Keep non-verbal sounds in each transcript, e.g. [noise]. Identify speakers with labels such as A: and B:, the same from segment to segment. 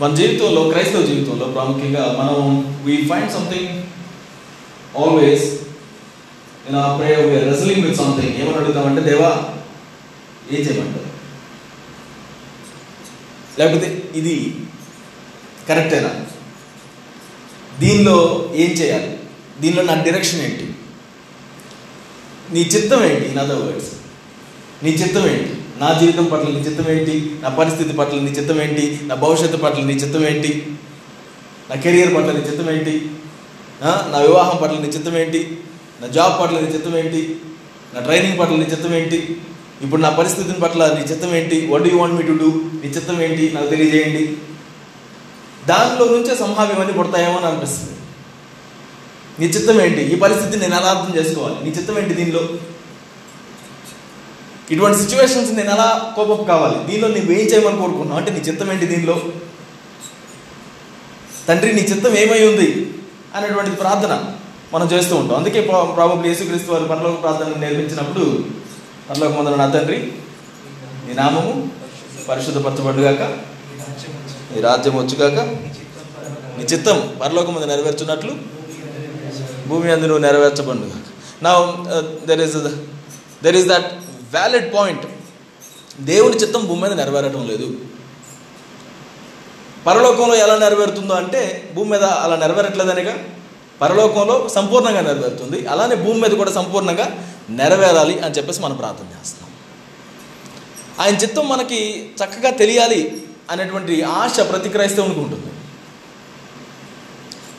A: మన జీవితంలో క్రైస్తవ జీవితంలో ప్రాముఖ్యంగా మనం we find something always in a prayer we are wrestling with something ఏమని అడుగుతామంటే దేవా ఏం చేయమంటారు లేకపోతే ఇది కరెక్టేనా? దీనిలో ఏం చేయాలి? దీనిలో నా డైరెక్షన్ ఏంటి? నీ చిత్తం ఏంటి? ఇన్ అదర్ వర్డ్స్ నీ చిత్తం ఏంటి? నా జీవితం పట్ల నీ చిత్తం ఏంటి నా పరిస్థితి పట్ల నీ చిత్తం ఏంటి నా భవిష్యత్తు పట్ల నీ చిత్తం ఏంటి నా కెరియర్ పట్ల నీ చిత్తం ఏంటి నా వివాహం పట్ల నీ చిత్తం ఏంటి నా జాబ్ పట్ల నీ చిత్తం ఏంటి నా ట్రైనింగ్ పట్ల నీ చిత్తం ఏంటి ఇప్పుడు నా పరిస్థితిని పట్ల నీ చిత్తం ఏంటి what you want me to do నీ చిత్తం ఏంటి నాకు తెలియజేయండి దానిలో నుంచే సంభావ్యం అన్నీ పుడతాయేమో అని అనిపిస్తుంది నీ చిత్తం ఏంటి ఈ పరిస్థితిని నేను ఎలా అర్థం చేసుకోవాలి నీ చిత్తం ఏంటి దీనిలో ఇటువంటి సిచ్యువేషన్స్ నేను ఎలా కోపం కావాలి? దీనిలో నువ్వు ఏం చేయమని కోరుకున్నావు? అంటే నీ చిత్తం ఏంటి దీనిలో? తండ్రి నీ చిత్తం ఏమై ఉంది? అనేటువంటి ప్రార్థన మనం చేస్తూ ఉంటాం. అందుకే ప్రాబబ్లీ యేసుక్రీస్తు వారు పరలోక ప్రార్థన నేర్పించినప్పుడు పరలోక మొదలు నా తండ్రి నీ నామము పరిశుద్ధపరచబడుగాక నీ రాజ్యం వచ్చుగాక నీ చిత్తం పరలోకం మీద నెరవేర్చున్నట్లు భూమి అందు నువ్వు నెరవేర్చబడుగాక. నా there is there is that valid point దేవుని చిత్తం భూమి మీద నెరవేరటం లేదు. పరలోకంలో ఎలా నెరవేరుతుందో అంటే భూమి మీద అలా నెరవేరట్లేదనిగా పరలోకంలో సంపూర్ణంగా నెరవేరుతుంది. అలానే భూమి మీద కూడా సంపూర్ణంగా నెరవేరాలి అని చెప్పేసి మనం ప్రార్థన చేస్తున్నాం. ఆయన చిత్తం మనకి చక్కగా తెలియాలి అనేటువంటి ఆశ ప్రతి క్రైస్తవునికి ఉంటుంది.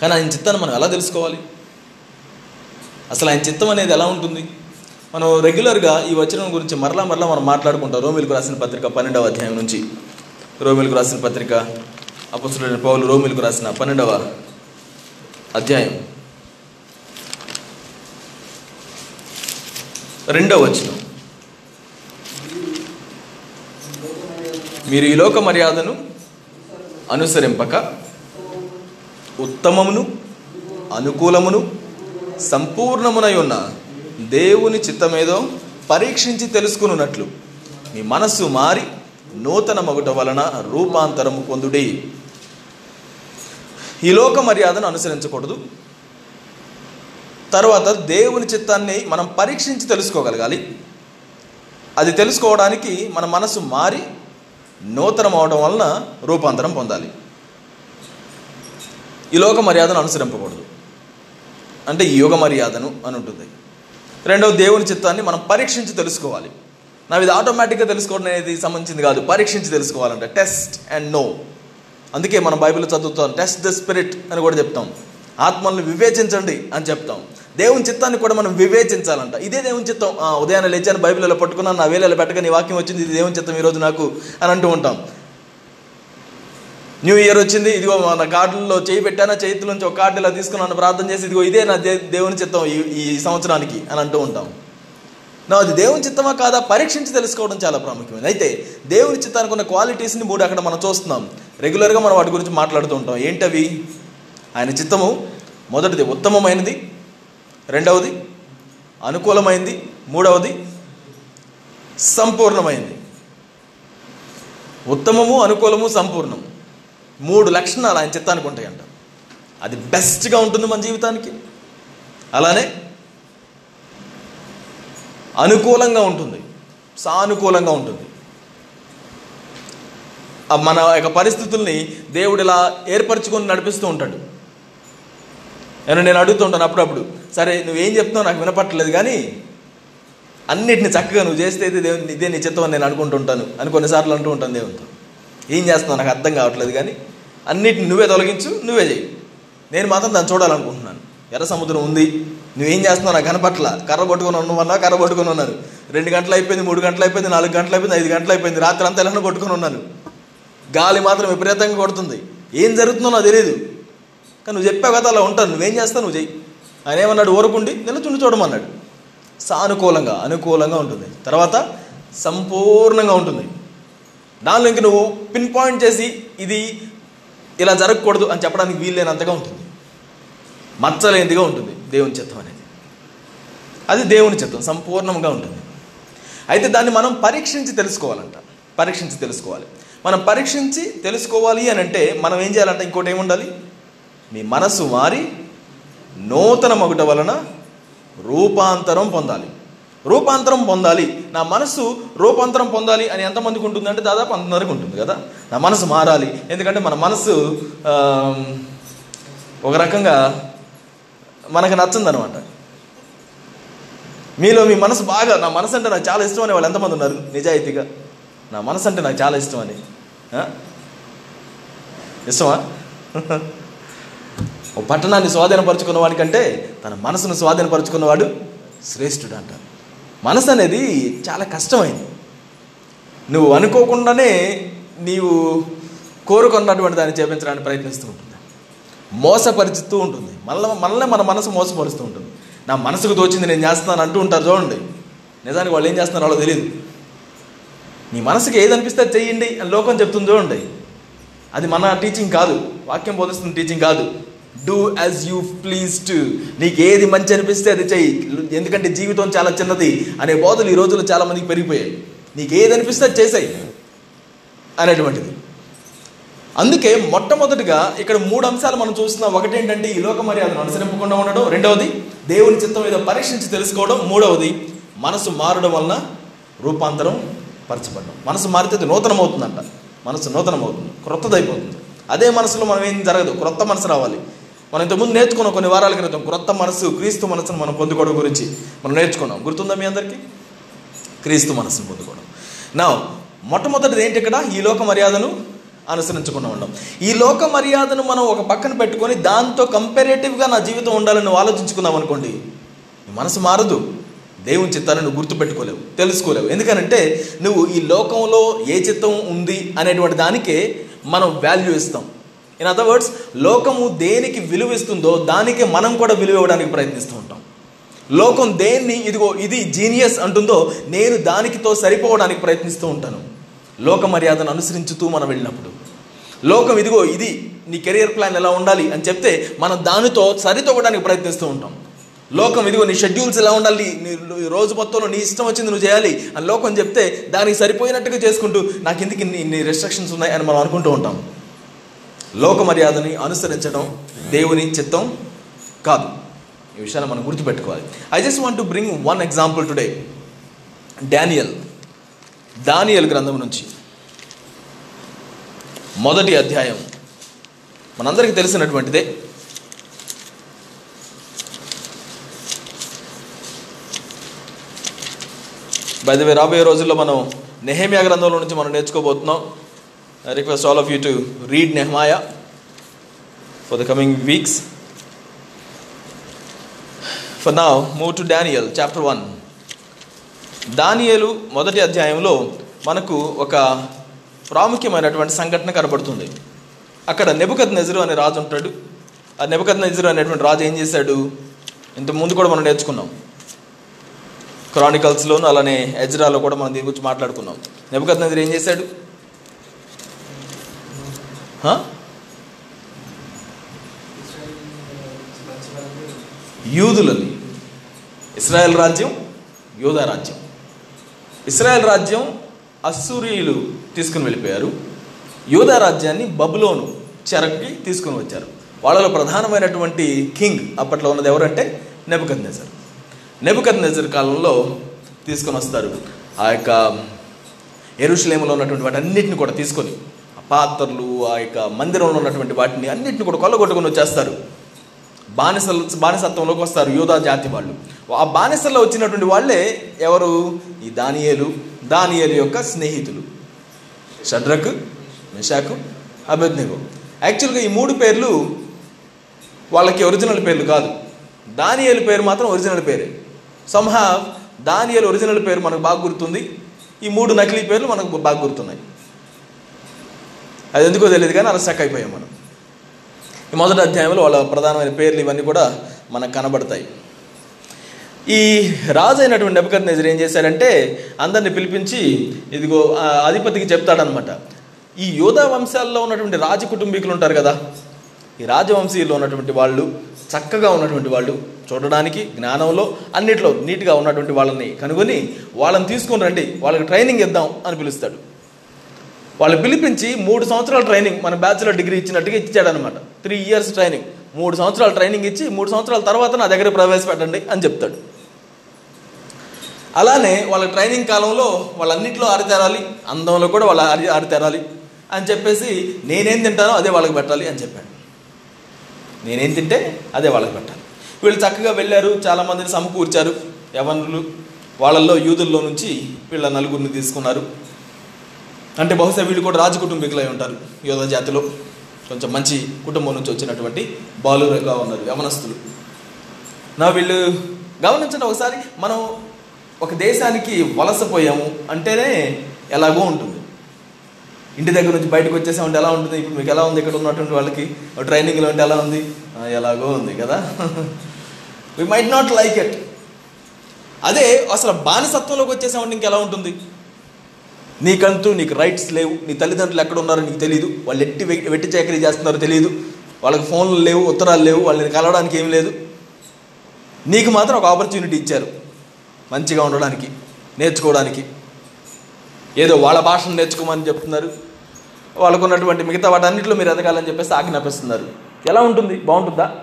A: కానీ ఆయన చిత్తాన్ని మనం ఎలా తెలుసుకోవాలి? అసలు ఆయన చిత్తం అనేది ఎలా ఉంటుంది? మనం రెగ్యులర్గా ఈ వచనం గురించి మరలా మరలా మనం మాట్లాడుకుంటాం. రోమిలకు రాసిన పత్రిక పన్నెండవ అధ్యాయం నుంచి. రోమిలకు రాసిన పత్రిక అపసులైన పౌలు రోమిలకు రాసిన పన్నెండవ అధ్యాయం. రెండవ వచనం. మీరు ఈ లోక మర్యాదను అనుసరింపక ఉత్తమమును అనుకూలమును సంపూర్ణమునై ఉన్న దేవుని చిత్తమేదో పరీక్షించి తెలుసుకున్నట్లు మీ మనస్సు మారి నూతన మగుట వలన రూపాంతరము పొందుడి. ఈ లోక మర్యాదను అనుసరించకూడదు. తర్వాత దేవుని చిత్తాన్ని మనం పరీక్షించి తెలుసుకోగలగాలి. అది తెలుసుకోవడానికి మన మనసు మారి నూతనం అవడం వలన రూపాంతరం పొందాలి. ఈ లోక మర్యాదను అనుసరింపకూడదు. అంటే యుగ మర్యాదను అని ఉంటుంది రెండవ దేవుని చిత్తాన్ని మనం పరీక్షించి తెలుసుకోవాలి. నా ఇది ఆటోమేటిక్గా తెలుసుకోవడం అనేది సంబంధించింది కాదు. పరీక్షించి తెలుసుకోవాలంటే. Test and know. అందుకే మనం బైబిల్ చదువుతాం టెస్ట్ ద స్పిరిట్ అని కూడా చెప్తాం. ఆత్మల్ని వివేచించండి అని చెప్తాం. దేవుని చిత్తాన్ని కూడా మనం వివేచించాలంట. ఇదే దేవుని చిత్తం. ఉదయాన్నే లేచాను బైబిల్లో పట్టుకున్నాను నా వేలలో పెట్టగా నీ వాక్యం వచ్చింది ఇది దేవుని చిత్తం ఈరోజు నాకు అని అంటూ ఉంటాం. న్యూ ఇయర్ వచ్చింది ఇదిగో మన కార్డుల్లో చేయి పెట్టానా చేతిలోంచి ఒక కార్డు ఇలా తీసుకున్నాను ప్రార్థన చేసి ఇదిగో ఇదే నా దే- దేవుని చిత్తం ఈ ఈ సంవత్సరానికి అని అంటూ ఉంటాం. నా అది దేవుని చిత్తమా కాదా? పరీక్షించి తెలుసుకోవడం చాలా ప్రాముఖ్యమైనది. అయితే దేవుని చిత్తానికి ఉన్న క్వాలిటీస్ని మూడు అక్కడ మనం చూస్తున్నాం. రెగ్యులర్గా మనం వాటి గురించి మాట్లాడుతూ ఉంటాం. ఏంటవి? ఆయన చిత్తము మొదటిది ఉత్తమమైనది రెండవది అనుకూలమైంది మూడవది సంపూర్ణమైంది. ఉత్తమము అనుకూలము సంపూర్ణం మూడు లక్షణాలు ఆయన చిత్తానికి ఉంటాయంట. అది బెస్ట్గా ఉంటుంది మన జీవితానికి. అలానే అనుకూలంగా ఉంటుంది. సానుకూలంగా ఉంటుంది. మన యొక్క పరిస్థితుల్ని దేవుడు ఇలా ఏర్పరచుకొని నడిపిస్తూ ఉంటాడు. నేను నేను అడుగుతుంటాను అప్పుడప్పుడు సరే నువ్వేం చెప్తున్నావు నాకు వినపట్టలేదు కానీ అన్నిటిని చక్కగా నువ్వు చేస్తే దేవుని ఇదే నీ చిత్తం అని నేను అనుకుంటుంటాను అని కొన్నిసార్లు అంటూ ఉంటాను దేవునితో. ఏం చేస్తున్నావు? నాకు అర్థం కావట్లేదు కానీ అన్నిటిని నువ్వే తొలగించు నువ్వే చేయి నేను మాత్రం దాన్ని చూడాలనుకుంటున్నాను. ఎర్ర సముద్రం ఉంది నువ్వేం చేస్తున్నావు? నాకు కనపట్ల. కర్ర పట్టుకుని ఉన్నావన్నా కర్ర పట్టుకుని ఉన్నాను రెండు గంటలు అయిపోయింది మూడు గంటలు అయిపోయింది నాలుగు గంటలు అయిపోయింది ఐదు గంటలు అయిపోయింది రాత్రి అంతా ఎలా కొట్టుకొని ఉన్నాను గాలి మాత్రం విపరీతంగా కొడుతుంది. ఏం జరుగుతుందో నాకు తెలియదు కానీ నువ్వు చెప్పావు కదా అలా ఉంటాను. నువ్వేం చేస్తావు? నువ్వు చెయ్యి. ఆయన ఏమన్నాడు? ఊరకుండి నిలచుండి చూడమన్నాడు. సానుకూలంగా అనుకూలంగా ఉంటుంది. తర్వాత సంపూర్ణంగా ఉంటుంది. దానిలో ఇంక నువ్వు పిన్ పాయింట్ చేసి ఇది ఇలా జరగకూడదు అని చెప్పడానికి వీల్లేనంతగా ఉంటుంది. మచ్చలేనిదిగా ఉంటుంది దేవుని చిత్తం అనేది. అది దేవుని చిత్తం సంపూర్ణంగా ఉంటుంది. అయితే దాన్ని మనం పరీక్షించి తెలుసుకోవాలంట. పరీక్షించి తెలుసుకోవాలి. మనం పరీక్షించి తెలుసుకోవాలి అని అంటే మనం ఏం చేయాలంటే? ఇంకోటి ఏముండాలి? మీ మనస్సు మారి నూతన మగుట వలన రూపాంతరం పొందాలి. రూపాంతరం పొందాలి. నా మనసు రూపాంతరం పొందాలి అని ఎంతమందికి ఉంటుంది అంటే దాదాపు అంతవరకు ఉంటుంది కదా. నా మనసు మారాలి. ఎందుకంటే మన మనసు ఒక రకంగా మనకు నచ్చిందనమాట మీలో మీ మనసు బాగా నా మనసు అంటే నాకు చాలా ఇష్టం అని వాళ్ళు ఎంతమంది ఉన్నారు? నిజాయితీగా. నా మనసు అంటే నాకు చాలా ఇష్టం అని. ఇష్టమా? ఓ పట్టణాన్ని స్వాధీనపరుచుకున్న వాడికంటే తన మనసును స్వాధీనపరుచుకున్నవాడు శ్రేష్ఠుడు అంటారు మనసు అనేది చాలా కష్టమైంది. నువ్వు అనుకోకుండానే నీవు కోరుకున్నటువంటి దాన్ని చేపించడానికి ప్రయత్నిస్తూ ఉంటుంది. మోసపరుచుతూ ఉంటుంది. మళ్ళీ మనల్ని మన మనసు మోసపరుస్తూ ఉంటుంది. నా మనసుకు తోచింది నేను చేస్తున్నాను అంటూ ఉంటారు చూడండి. నిజానికి వాళ్ళు ఏం చేస్తున్నారో వాళ్ళకి తెలియదు నీ మనసుకి ఏది అనిపిస్తే చెయ్యండి అని లోకం చెప్తుంది చూడండి. అది మన టీచింగ్ కాదు. వాక్యం బోధిస్తున్న టీచింగ్ కాదు. Do as you please to నీకు ఏది మంచి అనిపిస్తే అది చెయ్యి. ఎందుకంటే జీవితం చాలా చిన్నది అనే బోధలు ఈ రోజుల్లో చాలా మందికి పెరిగిపోయాయి. నీకు ఏది అనిపిస్తే అది చేసాయి అనేటువంటిది. అందుకే మొట్టమొదటిగా ఇక్కడ మూడు అంశాలు మనం చూస్తున్నాం. ఒకటి ఏంటంటే ఈ లోక మర్యాదను అనుసరింపకుండా ఉండడం. రెండవది దేవుని చిత్తం ఏదో పరీక్షించి తెలుసుకోవడం. మూడవది మనసు మారడం వలన రూపాంతరం పరచబడడం. మనసు మారితే అది నూతనమవుతుందంట. మనసు నూతనమవుతుంది. క్రొత్తదైపోతుంది. అదే మనసులో మనం ఏం జరగదు. క్రొత్త మనసు రావాలి. మనం ఇంతకుముందు నేర్చుకున్నాం కొన్ని వారాల క్రితం క్రొత్త మనసు క్రీస్తు మనసును మనం పొందుకోవడం గురించి. మనం నేర్చుకున్నాం. గుర్తుందా మీ అందరికీ? క్రీస్తు మనసును పొందుకోవడం. నా మొట్టమొదటిది ఏంటి ఇక్కడ? ఈ లోక మర్యాదను అనుసరించకుండా ఉండడం ఈ లోక మర్యాదను మనం ఒక పక్కన పెట్టుకొని దాంతో కంపారేటివ్గా నా జీవితం ఉండాలని నువ్వు ఆలోచించుకున్నాం అనుకోండి మనసు మారదు. దేవుని చిత్తాన్ని నువ్వు గుర్తుపెట్టుకోలేవు తెలుసుకోలేవు. ఎందుకనంటే నువ్వు ఈ లోకంలో ఏ చిత్తం ఉంది అనేటువంటి దానికే మనం వాల్యూ ఇస్తాం. ఇన్ అదర్ వర్డ్స్ లోకము దేనికి విలువిస్తుందో దానికి మనం కూడా విలువ ఇవ్వడానికి ప్రయత్నిస్తూ ఉంటాం. లోకం దేన్ని ఇదిగో ఇది జీనియస్ అంటుందో నేను దానికితో సరిపోవడానికి ప్రయత్నిస్తూ ఉంటాను. లోక మర్యాదను అనుసరించుతూ మనం వెళ్ళినప్పుడు. లోకం ఇదిగో ఇది నీ కెరియర్ ప్లాన్ ఎలా ఉండాలి అని చెప్తే మనం దానితో సరితోగడానికి ప్రయత్నిస్తూ ఉంటాం. లోకం ఇదిగో నీ షెడ్యూల్స్ ఎలా ఉండాలి? నీ రోజు మొత్తంలో నీ ఇష్టం వచ్చింది నువ్వు చేయాలి అని లోకం చెప్తే దానికి సరిపోయినట్టుగా చేసుకుంటూ నాకు ఇందుకు నీ రెస్ట్రిక్షన్స్ ఉన్నాయి అని మనం అనుకుంటూ ఉంటాం. లోక మర్యాదని అనుసరించడం దేవుని చిత్తం కాదు. ఈ విషయాన్ని మనం గుర్తుపెట్టుకోవాలి. I just want to bring one example today Daniel Daniel గ్రంథం నుంచి. మొదటి అధ్యాయం. మనందరికీ తెలిసినటువంటిదే. బయదవే రాబోయే రోజుల్లో మనం నెహేమియా గ్రంథంలో నుంచి మనం నేర్చుకోబోతున్నాం. I request all of you to read Nehemiah for the coming weeks for నా move to Daniel chapter one దానియలు మొదటి అధ్యాయంలో మనకు ఒక ప్రాముఖ్యమైనటువంటి సంఘటన కనబడుతుంది. అక్కడ నెబుకద్ నెజరు అనే రాజు ఉంటాడు. ఆ నెబుకద్ నెజరు అనేటువంటి రాజు ఏం చేశాడు? ఇంతకుముందు ముందు కూడా మనం నేర్చుకున్నాం. క్రానికల్స్లోను అలానే ఎజ్రాలో కూడా మనం దీని గురించి మాట్లాడుకున్నాం. నెబుకద్ నెజరు ఏం చేశాడు? యూదులని. ఇస్రాయెల్ రాజ్యం యూదా రాజ్యం. ఇస్రాయెల్ రాజ్యం అస్సూరియులు తీసుకుని వెళ్ళిపోయారు. యూదా రాజ్యాన్ని బబులోను చెరక్కి తీసుకుని వచ్చారు. వాళ్ళలో ప్రధానమైనటువంటి కింగ్ అప్పట్లో ఉన్నది ఎవరంటే నెబుకద్ నెజర్ నెబుకద్ నెజర్ కాలంలో తీసుకొని వస్తారు. ఆ యొక్క ఎరుషులేములో ఉన్నటువంటి వాటి అన్నిటిని కూడా తీసుకొని పాత్రలు ఆ యొక్క మందిరంలో ఉన్నటువంటి వాటిని అన్నింటిని కూడా కొల్లగొట్టుకుని వచ్చేస్తారు. బానిసలు బానిసత్వంలోకి వస్తారు యూదా జాతి వాళ్ళు. ఆ బానిసల్లో వచ్చినటువంటి వాళ్ళే ఎవరు? ఈ దానియేలు. దానియేలు యొక్క స్నేహితులు. షడ్రక్ మిషాకు అభిజ్ఞకు యాక్చువల్గా ఈ మూడు పేర్లు వాళ్ళకి ఒరిజినల్ పేర్లు కాదు. దానియేలు పేరు మాత్రం ఒరిజినల్ పేరే. సంహా దానియేలు ఒరిజినల్ పేరు మనకు బాగా గుర్తుంది. ఈ మూడు నకిలీ పేర్లు మనకు బాగా గుర్తున్నాయి. అది ఎందుకో తెలియదు కానీ అలా స్టక్ అయిపోయాం మనం. ఈ మొదటి అధ్యాయంలో వాళ్ళ ప్రధానమైన పేర్లు ఇవన్నీ కూడా మనకు కనబడతాయి. ఈ రాజు అయినటువంటి నెబకత్ నెజర్ ఏం చేశారంటే అందరిని పిలిపించి ఇదిగో ఆ అధిపతికి చెప్తాడనమాట ఈ యోధా వంశాల్లో ఉన్నటువంటి రాజ కుటుంబీకులు ఉంటారు కదా. ఈ రాజవంశీయుల్లో ఉన్నటువంటి వాళ్ళు చక్కగా ఉన్నటువంటి వాళ్ళు చూడడానికి జ్ఞానంలో అన్నిట్లో నీట్గా ఉన్నటువంటి వాళ్ళని కనుగొని వాళ్ళని తీసుకొని రండి వాళ్ళకి ట్రైనింగ్ ఇద్దాం అని పిలుస్తాడు. వాళ్ళు పిలిపించి మూడు సంవత్సరాల ట్రైనింగ్ మన బ్యాచులర్ డిగ్రీ ఇచ్చినట్టుగా ఇచ్చాడనమాట త్రీ ఇయర్స్ ట్రైనింగ్. మూడు సంవత్సరాల ట్రైనింగ్ ఇచ్చి మూడు సంవత్సరాల తర్వాత నా దగ్గర ప్రవేశపెట్టండి అని చెప్తాడు. అలానే వాళ్ళ ట్రైనింగ్ కాలంలో వాళ్ళన్నింటిలో ఆరితేరాలి అందంలో కూడా వాళ్ళ ఆరి ఆరితేరాలి అని చెప్పేసి నేనేం తింటానో అదే వాళ్ళకి పెట్టాలి అని చెప్పాడు. నేనేం తింటే అదే వాళ్ళకి పెట్టాలి. వీళ్ళు చక్కగా వెళ్ళారు చాలామందిని సమకూర్చారు. యవనులు వాళ్ళల్లో యూదుల్లో నుంచి వీళ్ళ నలుగురిని తీసుకున్నారు. అంటే బహుశా వీళ్ళు కూడా రాజ కుటుంబీకులై ఉంటారు యోధ జాతిలో. కొంచెం మంచి కుటుంబం నుంచి వచ్చినటువంటి బాలురుగా ఉన్నారు యవనస్తులు. నా వీళ్ళు గమనించండి ఒకసారి మనం ఒక దేశానికి వలసపోయాము అంటేనే ఎలాగో ఉంటుంది. ఇంటి దగ్గర నుంచి బయటకు వచ్చేసామంటే ఎలా ఉంటుంది? ఇప్పుడు మీకు ఎలా ఉంది ఇక్కడ ఉన్నటువంటి వాళ్ళకి? ట్రైనింగ్లో ఉంటే ఎలా ఉంది? ఎలాగో ఉంది కదా? We might not like it అదే అసలు బానిసత్వంలోకి వచ్చేసామంటే ఇంకెలా ఉంటుంది? నీకంటూ నీకు రైట్స్ లేవు నీ తల్లిదండ్రులు ఎక్కడ ఉన్నారో నీకు తెలియదు వాళ్ళు ఎట్టి వెట్టి చాకరీ చేస్తున్నారో తెలియదు వాళ్ళకి ఫోన్లు లేవు ఉత్తరాలు లేవు వాళ్ళని కలవడానికి ఏం లేదు. నీకు మాత్రం ఒక ఆపర్చునిటీ ఇచ్చారు మంచిగా ఉండడానికి నేర్చుకోవడానికి. ఏదో వాళ్ళ భాషను నేర్చుకోమని చెప్తున్నారు. వాళ్ళకు ఉన్నటువంటి మిగతా వాటన్నిటిలో మీరు ఎదగాలని చెప్పేసి ఆజ్ఞాపిస్తున్నారు. ఎలా ఉంటుంది? బాగుంటుందా?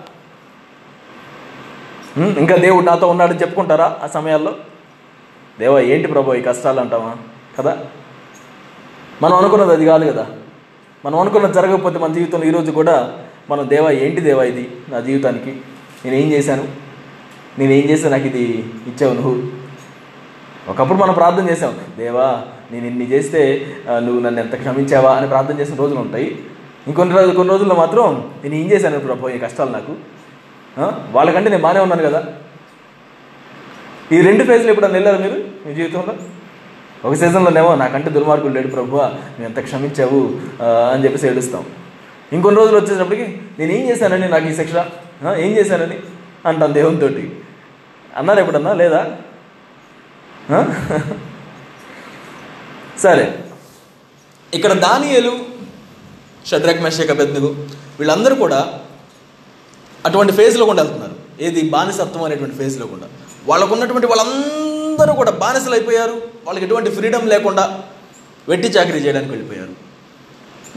A: ఇంకా దేవుడు నాతో ఉన్నాడని చెప్పుకుంటారా ఆ సమయాల్లో? దేవా ఏంటి ప్రభు ఈ కష్టాలు అంటావా? కదా? మనం అనుకున్నది అది కాదు కదా. మనం అనుకున్నది జరగకపోతే మన జీవితంలో ఈరోజు కూడా మనం దేవా ఏంటి దేవా ఇది నా జీవితానికి? నేనేం చేశాను? నేను ఏం చేస్తే నాకు ఇది ఇచ్చావు నువ్వు? ఒకప్పుడు మనం ప్రార్థన చేసాం దేవా నేను ఇన్ని చేస్తే నువ్వు నన్ను ఎంత క్షమించావా అని ప్రార్థన చేసిన రోజులు ఉంటాయి. ఇంకొన్ని రోజులు కొన్ని రోజుల్లో మాత్రం నేను ఏం చేశాను ప్రభు ఈ కష్టాలు నాకు? వాళ్ళకంటే నేను బాగానే ఉన్నాను కదా. ఈ రెండు ఫేజ్లు ఎప్పుడన్నా వెళ్ళారు మీరు మీ జీవితంలో? ఒక సీజన్లోనేమో నాకంటే దుర్మార్గుడు లేడు ప్రభు నువ్వు ఎంత క్షమించావు అని చెప్పేసి ఏడుస్తాం. ఇంకొన్ని రోజులు వచ్చేటప్పటికి నేను ఏం చేశానని నాకు ఈ శిక్ష ఏం చేశానని అంటాను దేవునితో అన్నారు ఎప్పుడన్నా? లేదా? సరే. ఇక్కడ దానియలు షడ్రక్ మెషక్ అభ్యర్థులు వీళ్ళందరూ కూడా అటువంటి ఫేజ్లో కూడా వెళ్తున్నారు ఏది? బానిసత్వం అనేటువంటి ఫేజ్లో కూడా వాళ్ళకు ఉన్నటువంటి అందరూ కూడా బానిసలు అయిపోయారు వాళ్ళకి ఎటువంటి ఫ్రీడమ్ లేకుండా వెట్టి చాకరీ చేయడానికి వెళ్ళిపోయారు.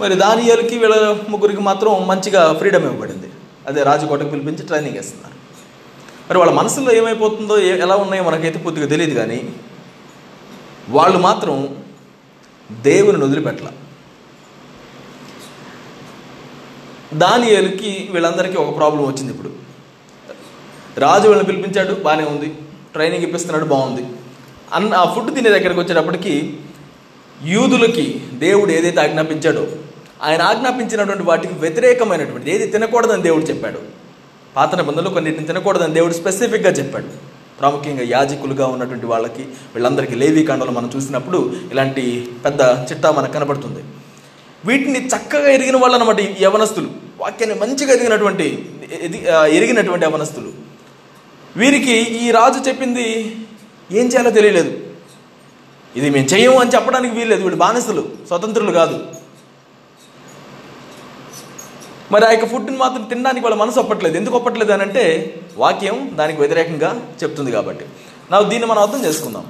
A: మరి దానియాలకి వీళ్ళ ముగ్గురికి మాత్రం మంచిగా ఫ్రీడమ్ ఇవ్వబడింది. అదే రాజకోటకు పిలిపించి ట్రైనింగ్ ఇస్తున్నారు. మరి వాళ్ళ మనసులో ఏమైపోతుందో ఎలా ఉన్నాయో మనకైతే పూర్తిగా తెలియదు కానీ వాళ్ళు మాత్రం దేవుని వదిలిపెట్టాల. దానియాలకి వీళ్ళందరికీ ఒక ప్రాబ్లం వచ్చింది ఇప్పుడు. రాజు వీళ్ళని పిలిపించాడు బాగానే ఉంది. ట్రైనింగ్ ఇప్పిస్తున్నాడు బాగుంది. అన్న ఆ ఫుడ్ తినే దగ్గరికి వచ్చేటప్పటికి యూదులకి దేవుడు ఏదైతే ఆజ్ఞాపించాడో ఆయన ఆజ్ఞాపించినటువంటి వాటికి వ్యతిరేకమైనటువంటి ఏది తినకూడదని దేవుడు చెప్పాడు. పాత నిబంధనలు కొన్నిటిని తినకూడదని దేవుడు స్పెసిఫిక్గా చెప్పాడు. ప్రాముఖ్యంగా యాజకులుగా ఉన్నటువంటి వాళ్ళకి వీళ్ళందరికీ లేవీ కాండలు మనం చూసినప్పుడు ఇలాంటి పెద్ద చిట్టా మనకు కనబడుతుంది వీటిని చక్కగా ఎరిగిన వాళ్ళు అనమాట ఈ యవనస్తులు. వాక్యాన్ని మంచిగా ఎదిగినటువంటి ఎది- ఎరిగినటువంటి యవనస్తులు. వీరికి ఈ రాజు చెప్పింది ఏం చేయాలో తెలియలేదు. ఇది మేము చేయము అని చెప్పడానికి వీల్లేదు. వీడు బానిసలు స్వతంత్రులు కాదు. మరి ఆ యొక్క ఫుడ్ని మాత్రం తినడానికి వాళ్ళ మనసు ఒప్పట్లేదు. ఎందుకు ఒప్పట్లేదు అని అంటే వాక్యం దానికి వ్యతిరేకంగా చెప్తుంది కాబట్టి. నా దీన్ని మనం అర్థం చేసుకుందాం.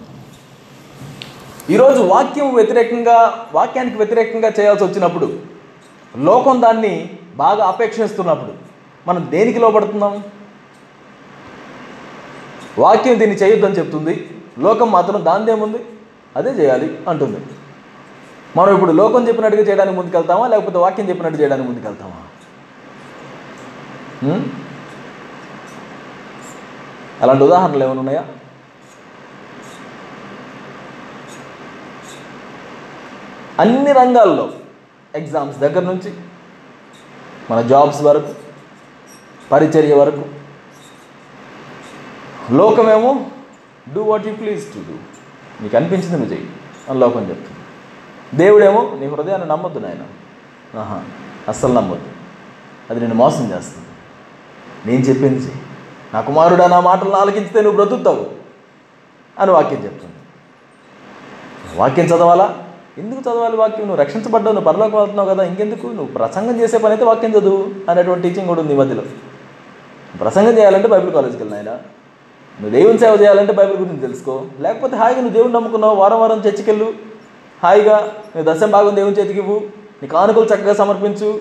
A: ఈరోజు వాక్యం వ్యతిరేకంగా వాక్యానికి వ్యతిరేకంగా చేయాల్సి వచ్చినప్పుడు లోకం దాన్ని బాగా అపేక్షిస్తున్నప్పుడు మనం దేనికి లోపడుతున్నాం వాక్యం దీన్ని చేయొద్దని చెప్తుంది. లోకం మాత్రం దాందేముంది అదే చేయాలి అంటుంది. మనం ఇప్పుడు లోకం చెప్పినట్టుగా చేయడానికి ముందుకెళ్తామా లేకపోతే వాక్యం చెప్పినట్టు చేయడానికి ముందుకెళ్తామా? అలాంటి ఉదాహరణలు ఏమైనా ఉన్నాయా? అన్ని రంగాల్లో ఎగ్జామ్స్ దగ్గర నుంచి మన జాబ్స్ వరకు పరిచర్య వరకు లోకమేమో? Do what you please to do నీకు అనిపించింది నువ్వు చెయ్యి. అని లోకం చెప్తుంది. దేవుడేమో నీ హృదయాన్ని నమ్మొద్దు నాయన. ఆహా అస్సలు నమ్మొద్దు. అది నేను మోసం చేస్తుంది. నేను చెప్పింది చెయ్యి. నా కుమారుడా నా మాటలను ఆలకించితే నువ్వు బ్రతుకుతావు అని వాక్యం చెప్తుంది. వాక్యం చదవాలా? ఎందుకు చదవాలి వాక్యం? నువ్వు రక్షించబడ్డావు నువ్వు పరలోకి వెళ్తున్నావు కదా ఇంకెందుకు? నువ్వు ప్రసంగం చేసే పని అయితే వాక్యం చదువు అనేటువంటి టీచింగ్ కూడా ఉంది ఈ మధ్యలో. ప్రసంగం చేయాలంటే బైబిల్ కాలేజ్కి వెళ్ళిన ఆయన నువ్వు దేవుని సేవ చేయాలంటే బైబిల్ గురించి తెలుసుకో. లేకపోతే హాయిగా నువ్వు దేవుని నమ్ముకున్నావు వారం వారం చర్చికెళ్ళు. హాయిగా నీ దశం భాగం దేవుని చేతికి ఇవ్వు. నీ కానుకలు చక్కగా సమర్పించు.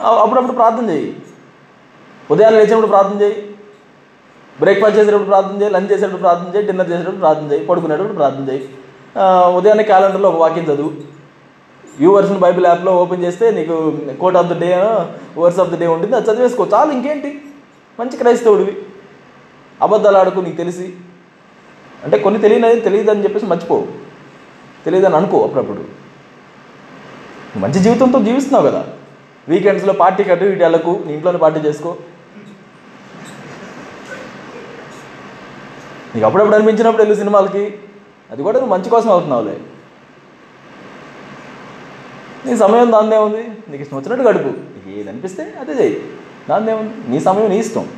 A: అప్పుడప్పుడు ప్రార్థన చేయి. ఉదయాన్నే లేచినప్పుడు ప్రార్థన చేయి. బ్రేక్ఫాస్ట్ చేసేటప్పుడు ప్రార్థన చేయి. లంచ్ చేసేటప్పుడు ప్రార్థన చేయి. డిన్నర్ చేసేటప్పుడు ప్రార్థన చేయి. పడుకునేటప్పుడు ప్రార్థన చేయి. ఉదయాన్నే క్యాలెండర్లో ఒక వాక్యం చదువు. యూ వర్షన్ బైబిల్ యాప్లో ఓపెన్ చేస్తే నీకు quote of the day verse of the day ఉంటుంది. అది చదివేసుకో. చాలు ఇంకేంటి? మంచి క్రైస్తవుడివి. అబద్ధాలు ఆడుకు నీకు తెలిసి. అంటే కొన్ని తెలియనిది తెలియదు అని చెప్పేసి మర్చిపోవు తెలియదని అనుకో అప్పుడప్పుడు. మంచి జీవితంతో జీవిస్తున్నావు కదా. వీకెండ్స్లో పార్టీ కట్టు ఇటు వెళ్ళకు నీ ఇంట్లోనే పార్టీ చేసుకో. నీకు అప్పుడప్పుడు అనిపించినప్పుడు వెళ్ళు సినిమాలకి. అది కూడా నువ్వు మంచి కోసం అవుతున్నావులే. నీ సమయం దాన్నే ఉంది. నీకు ఇష్టం వచ్చినట్టు గడుపు. నీకు ఏది అనిపిస్తే అదే చేయి దాన్నే ఉంది. నీ సమయం నీ ఇష్టం.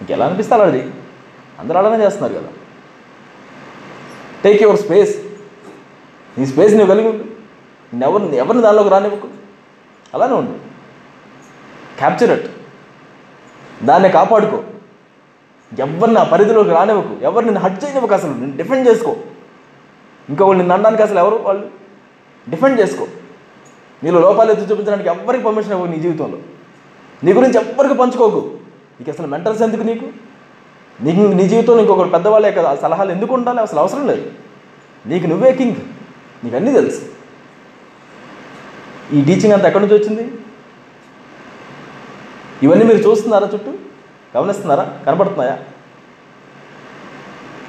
A: నీకు ఎలా అనిపిస్తే అలా అందరూ అలానే చేస్తున్నారు కదా. టేక్ యువర్ స్పేస్ నీ స్పేస్ నువ్వు కలిగి ఉండు. ఎవరిని ఎవరిని దానిలోకి రానివ్వకు. అలానే ఉండు. క్యాప్చర్ ఇట్ దాన్ని కాపాడుకో. ఎవరిని ఆ పరిధిలోకి రానివ్వకు. ఎవరు నిన్ను హట్ చేయనివ్వకు అసలు. నేను డిఫెండ్ చేసుకో. ఇంకొకళ్ళు నిన్ను అనడానికి అసలు ఎవరు వాళ్ళు? డిఫెండ్ చేసుకో. నీలో లోపాలు ఎత్తి చూపించడానికి ఎవరికి పర్మిషన్ ఇవ్వకు నీ జీవితంలో. నీ గురించి ఎవ్వరికి పంచుకోకు. నీకు అసలు మెంటల్స్ ఎందుకు నీకు? నీకు నీ జీవితంలో ఇంకొకరు పెద్దవాళ్ళే కదా సలహాలు ఎందుకు ఉండాలి? అసలు అవసరం లేదు. నీకు నువ్వే కింగ్ నీకు అన్నీ తెలుసు. ఈ టీచింగ్ అంతా ఎక్కడి నుంచి వచ్చింది? ఇవన్నీ మీరు చూస్తున్నారా చుట్టూ? గమనిస్తున్నారా? కనపడుతున్నాయా?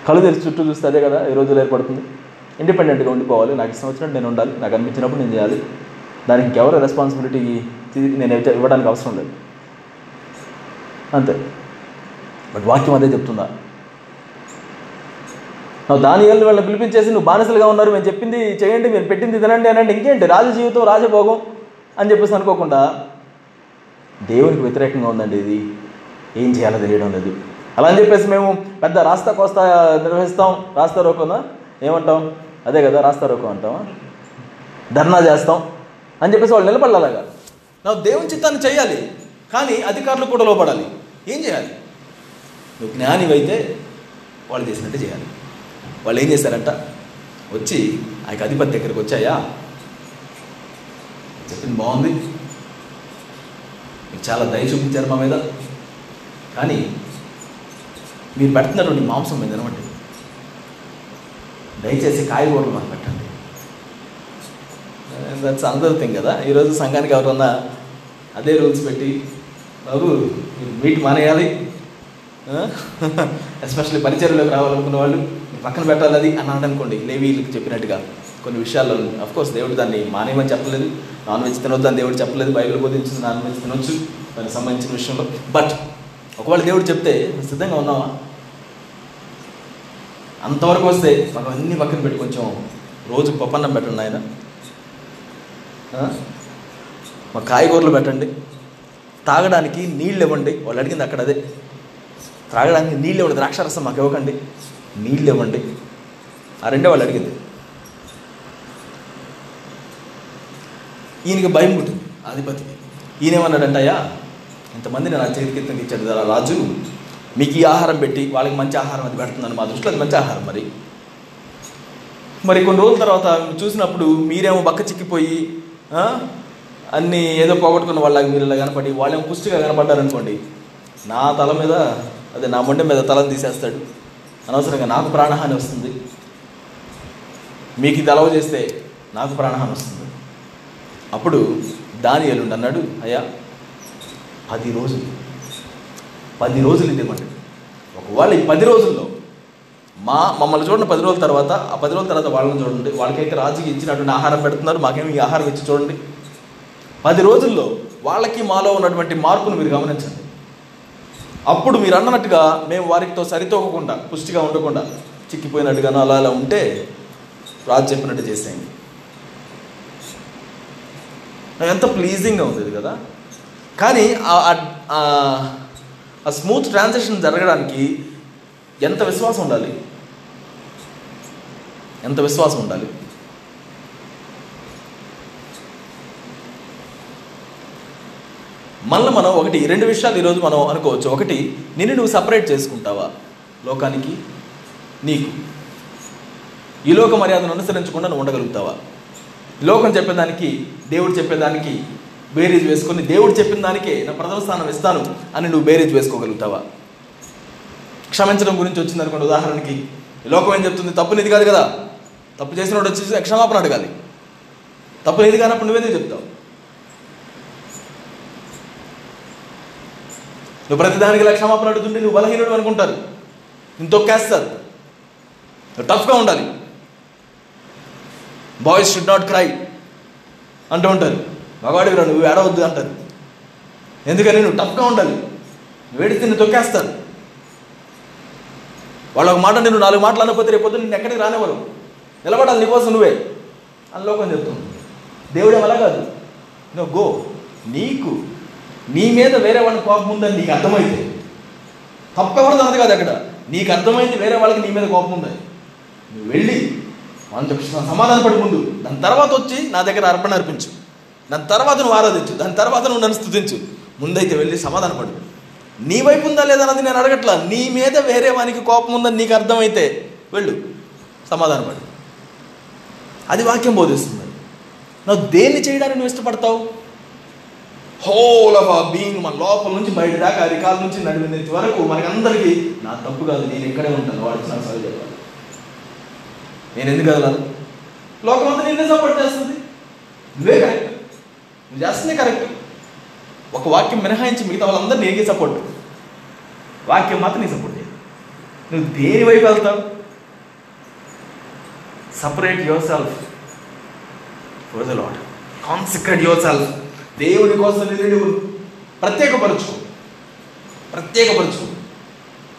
A: కళ్ళు తెరిచి చుట్టూ చూస్తే అదే కదా ఈ రోజులు ఏర్పడుతుంది. ఇండిపెండెంట్గా ఉండిపోవాలి. నాకు ఇష్టం వచ్చినట్టు నేను ఉండాలి. నాకు అనిపించినప్పుడు నేను చేయాలి. దానికి ఇంకెవరు రెస్పాన్సిబిలిటీ నేను ఇవ్వడానికి అవసరం లేదు. అంతే. బట్ వాక్యం అదే చెప్తుందా? నువ్వు దాని ఏళ్ళు వీళ్ళని పిలిపించేసి నువ్వు బానిసలుగా ఉన్నారు మేము చెప్పింది చేయండి మీరు పెట్టింది తినండి అనండి ఇంకేంటి? రాజ జీవితం రాజభోగం అని చెప్పేసి అనుకోకుండా దేవునికి వ్యతిరేకంగా ఉందండి ఇది. ఏం చేయాలో తెలియడం లేదు. అలా అని చెప్పేసి మేము పెద్ద రాస్తా కోస్తా నిర్వహిస్తాం. రాస్తా రోకోనా? ఏమంటాం? అదే కదా రాస్తా రోకో అంటాం. ధర్నా చేస్తాం అని చెప్పేసి వాళ్ళు నిలబడాలగా. నా దేవుని చిత్తాన్ని చేయాలి కానీ అధికారులు కూడా లోపడాలి. ఏం చేయాలి? నువ్వు జ్ఞానివైతే వాళ్ళు చేసినట్టు చేయాలి. వాళ్ళు ఏం చేశారంట వచ్చి ఆ యొక్క అధిపతి దగ్గరికి వచ్చాయా? చెప్పింది బాగుంది. మీకు చాలా దయ చూపించారు మా మీద. కానీ మీరు పెడుతున్నటువంటి మాంసం మీద తినమండి. దయచేసి కాయగూరలు మాకు పెట్టండి. దట్స్ అందర్ థింగ్ కదా. ఈరోజు సంఘానికి ఎవరన్నా అదే రూల్స్ పెట్టి బాబు మీరు మీట్ మానేయాలి. ఎస్పెషల్లీ పరిచర్లోకి రావాలనుకున్న వాళ్ళు పక్కన పెట్టాలి అది అని అనుకోండి లేవీలకు చెప్పినట్టుగా కొన్ని విషయాల్లో అఫ్ కోర్స్ దేవుడు దాన్ని మానేయమని చెప్పలేదు. నాన్ వెజ్ తినొద్దు అని దేవుడు చెప్పలేదు. బైబిల్ బోధించింది నాన్ వెజ్ తినొచ్చు దానికి సంబంధించిన విషయంలో. బట్ ఒకవేళ దేవుడు చెప్తే సిద్ధంగా ఉన్నావా? అంతవరకు వస్తే మాకు అన్ని పక్కన పెట్టి కొంచెం రోజు పప్పన్నం పెట్టండి ఆయన మా కాయగూరలు పెట్టండి. తాగడానికి నీళ్ళు ఇవ్వండి. వాళ్ళు అడిగింది అక్కడ అదే. త్రాగడానికి నీళ్ళు ఇవ్వండి ద్రాక్షారసం మాకు ఇవ్వకండి. నీళ్ళు ఇవ్వండి ఆ రెండే వాళ్ళు అడిగింది. ఈయనకి భయం పుట్టింది అధిపతికి ఈయనేమన్నాడంటయ్యా ఇంతమందిని నా చేతికి ఇచ్చాడు కదా రాజు మీకు ఈ ఆహారం పెట్టి వాళ్ళకి మంచి ఆహారం అది పెడుతుందని మా దృష్టిలో అది మంచి ఆహారం మరి. మరి కొన్ని రోజుల తర్వాత చూసినప్పుడు మీరేమో బక్క చిక్కిపోయి అన్నీ ఏదో పోగొట్టుకున్న వాళ్ళకి మీరు ఇలా కనపడి వాళ్ళేమో పుష్టిగా కనపడ్డారనుకోండి నా తల మీద అదే నా మొండె మీద తలను తీసేస్తాడు. అనవసరంగా నాకు ప్రాణహాని వస్తుంది. మీకు ఇది అలవ చేస్తే నాకు ప్రాణహాని వస్తుంది. అప్పుడు దాని ఎల్లుండి అన్నాడు అయ్యా పది రోజులు. పది రోజులు ఇది ఇవ్వండి. ఒకవేళ ఈ పది రోజుల్లో మా మమ్మల్ని చూడండి పది రోజుల తర్వాత ఆ పది రోజుల తర్వాత వాళ్ళని చూడండి. వాళ్ళకైతే రాజుకి ఇచ్చినటువంటి ఆహారం పెడుతున్నారు. మాకేమి ఈ ఆహారం ఇచ్చి చూడండి. పది రోజుల్లో వాళ్ళకి మాలో ఉన్నటువంటి మార్పును మీరు గమనించండి. అప్పుడు మీరు అన్నట్టుగా మేము వారితో సరితూగకుండా పుష్టిగా ఉండకుండా చిక్కిపోయినట్టుగానో అలా అలా ఉంటే రాజు చెప్పినట్టు చేసేయండి. ఎంత ప్లీజింగ్గా ఉంది కదా. కానీ ఆ స్మూత్ ట్రాన్సాక్షన్ జరగడానికి ఎంత విశ్వాసం ఉండాలి? ఎంత విశ్వాసం ఉండాలి? మళ్ళీ మనం ఒకటి రెండు విషయాలు ఈరోజు మనం అనుకోవచ్చు. ఒకటి నిన్ను నువ్వు సపరేట్ చేసుకుంటావా? లోకానికి నీకు. ఈ లోక మర్యాదను అనుసరించకుండా నువ్వు ఉండగలుగుతావా? లోకం చెప్పేదానికి దేవుడు చెప్పేదానికి బేరీజ్ వేసుకొని దేవుడు చెప్పిన దానికే నా ప్రథమ స్థానం ఇస్తాను అని నువ్వు బేరీజ్ వేసుకోగలుగుతావా? క్షమించడం గురించి వచ్చింది అనుకోండి. ఉదాహరణకి లోకం ఏం చెప్తుంది? తప్పు నీది కాదు కదా. తప్పు చేసినోడు వచ్చి క్షమాపణ అడగాలి. తప్పు నీది కానప్పుడు నువ్వేందుకు చెప్తావు? నువ్వు ప్రతిదానికి క్షమాపణ అడుగుతుంటే నువ్వు బలహీనుడు అనుకుంటారు. నేను తొక్కేస్తారు నువ్వు టఫ్గా ఉండాలి. బాయ్స్ షుడ్ నాట్ క్రై అంటూ ఉంటారు. మగవాడివిరా నువ్వు ఏడవద్దు అంటారు. ఎందుకని నువ్వు టఫ్గా ఉండాలి. నువ్వు నిన్ను తొక్కేస్తారు. వాళ్ళు ఒక మాట అంటే నువ్వు నాలుగు మాటలు అనకపోతే రేపు పొద్దున్న ఎక్కడికి రానివ్వరు. నిలబడాలి నీకోసం నువ్వే. అని లోకం చెప్తుంది. దేవుడేం అలా కాదు. నువ్వు గో. నీకు నీ మీద వేరే వాళ్ళకి కోపం ఉందని నీకు అర్థమైతే తప్పెవరిది అన్నది కాదు అక్కడ. నీకు అర్థమైంది వేరే వాళ్ళకి నీ మీద కోపం ఉందని. నువ్వు వెళ్ళి వాళ్ళతో సమాధాన పడి ముందు దాని తర్వాత వచ్చి నా దగ్గర అర్పణ అర్పించు. దాని తర్వాత నువ్వు ఆరాధించు. దాని తర్వాత నువ్వు నన్ను స్థుతించు. ముందైతే వెళ్ళి సమాధాన పడు. నీ వైపు ఉందా లేదా అన్నది నేను అడగట్లా. నీ మీద వేరే వానికి కోపం ఉందని నీకు అర్థమైతే వెళ్ళు. సమాధానపడు అది వాక్యం బోధిస్తుంది. నువ్వు దేన్ని చేయడానికి నువ్వు ఇష్టపడతావు? హోల్ ఆఫ్ ఆ బీయింగ్ మన లోపల నుంచి బయట దాకా అరికాల నుంచి నడిమి వరకు మనకందరికీ నా తప్పు కాదు నేను ఇక్కడే ఉంటాను వాడు నాకు సరి చెప్పాలి నేను ఎందుకు కదలాలి? లోకం అంతా నిన్నే సపోర్ట్ చేస్తుంది. నువ్వే కరెక్ట్ నువ్వు చేస్తుంది కరెక్ట్ ఒక వాక్యం మినహాయించి మిగతా వాళ్ళందరూ నీకే సపోర్ట్. వాక్యం మాత్రం నీ సపోర్ట్ చేయాలి. నువ్వు దేని వైపు వెళ్తావు? Separate yourself for the Lord consecrate yourself దేవుని కోసం నిన్ను నువ్వు ప్రత్యేకపరచు ప్రత్యేకపరచు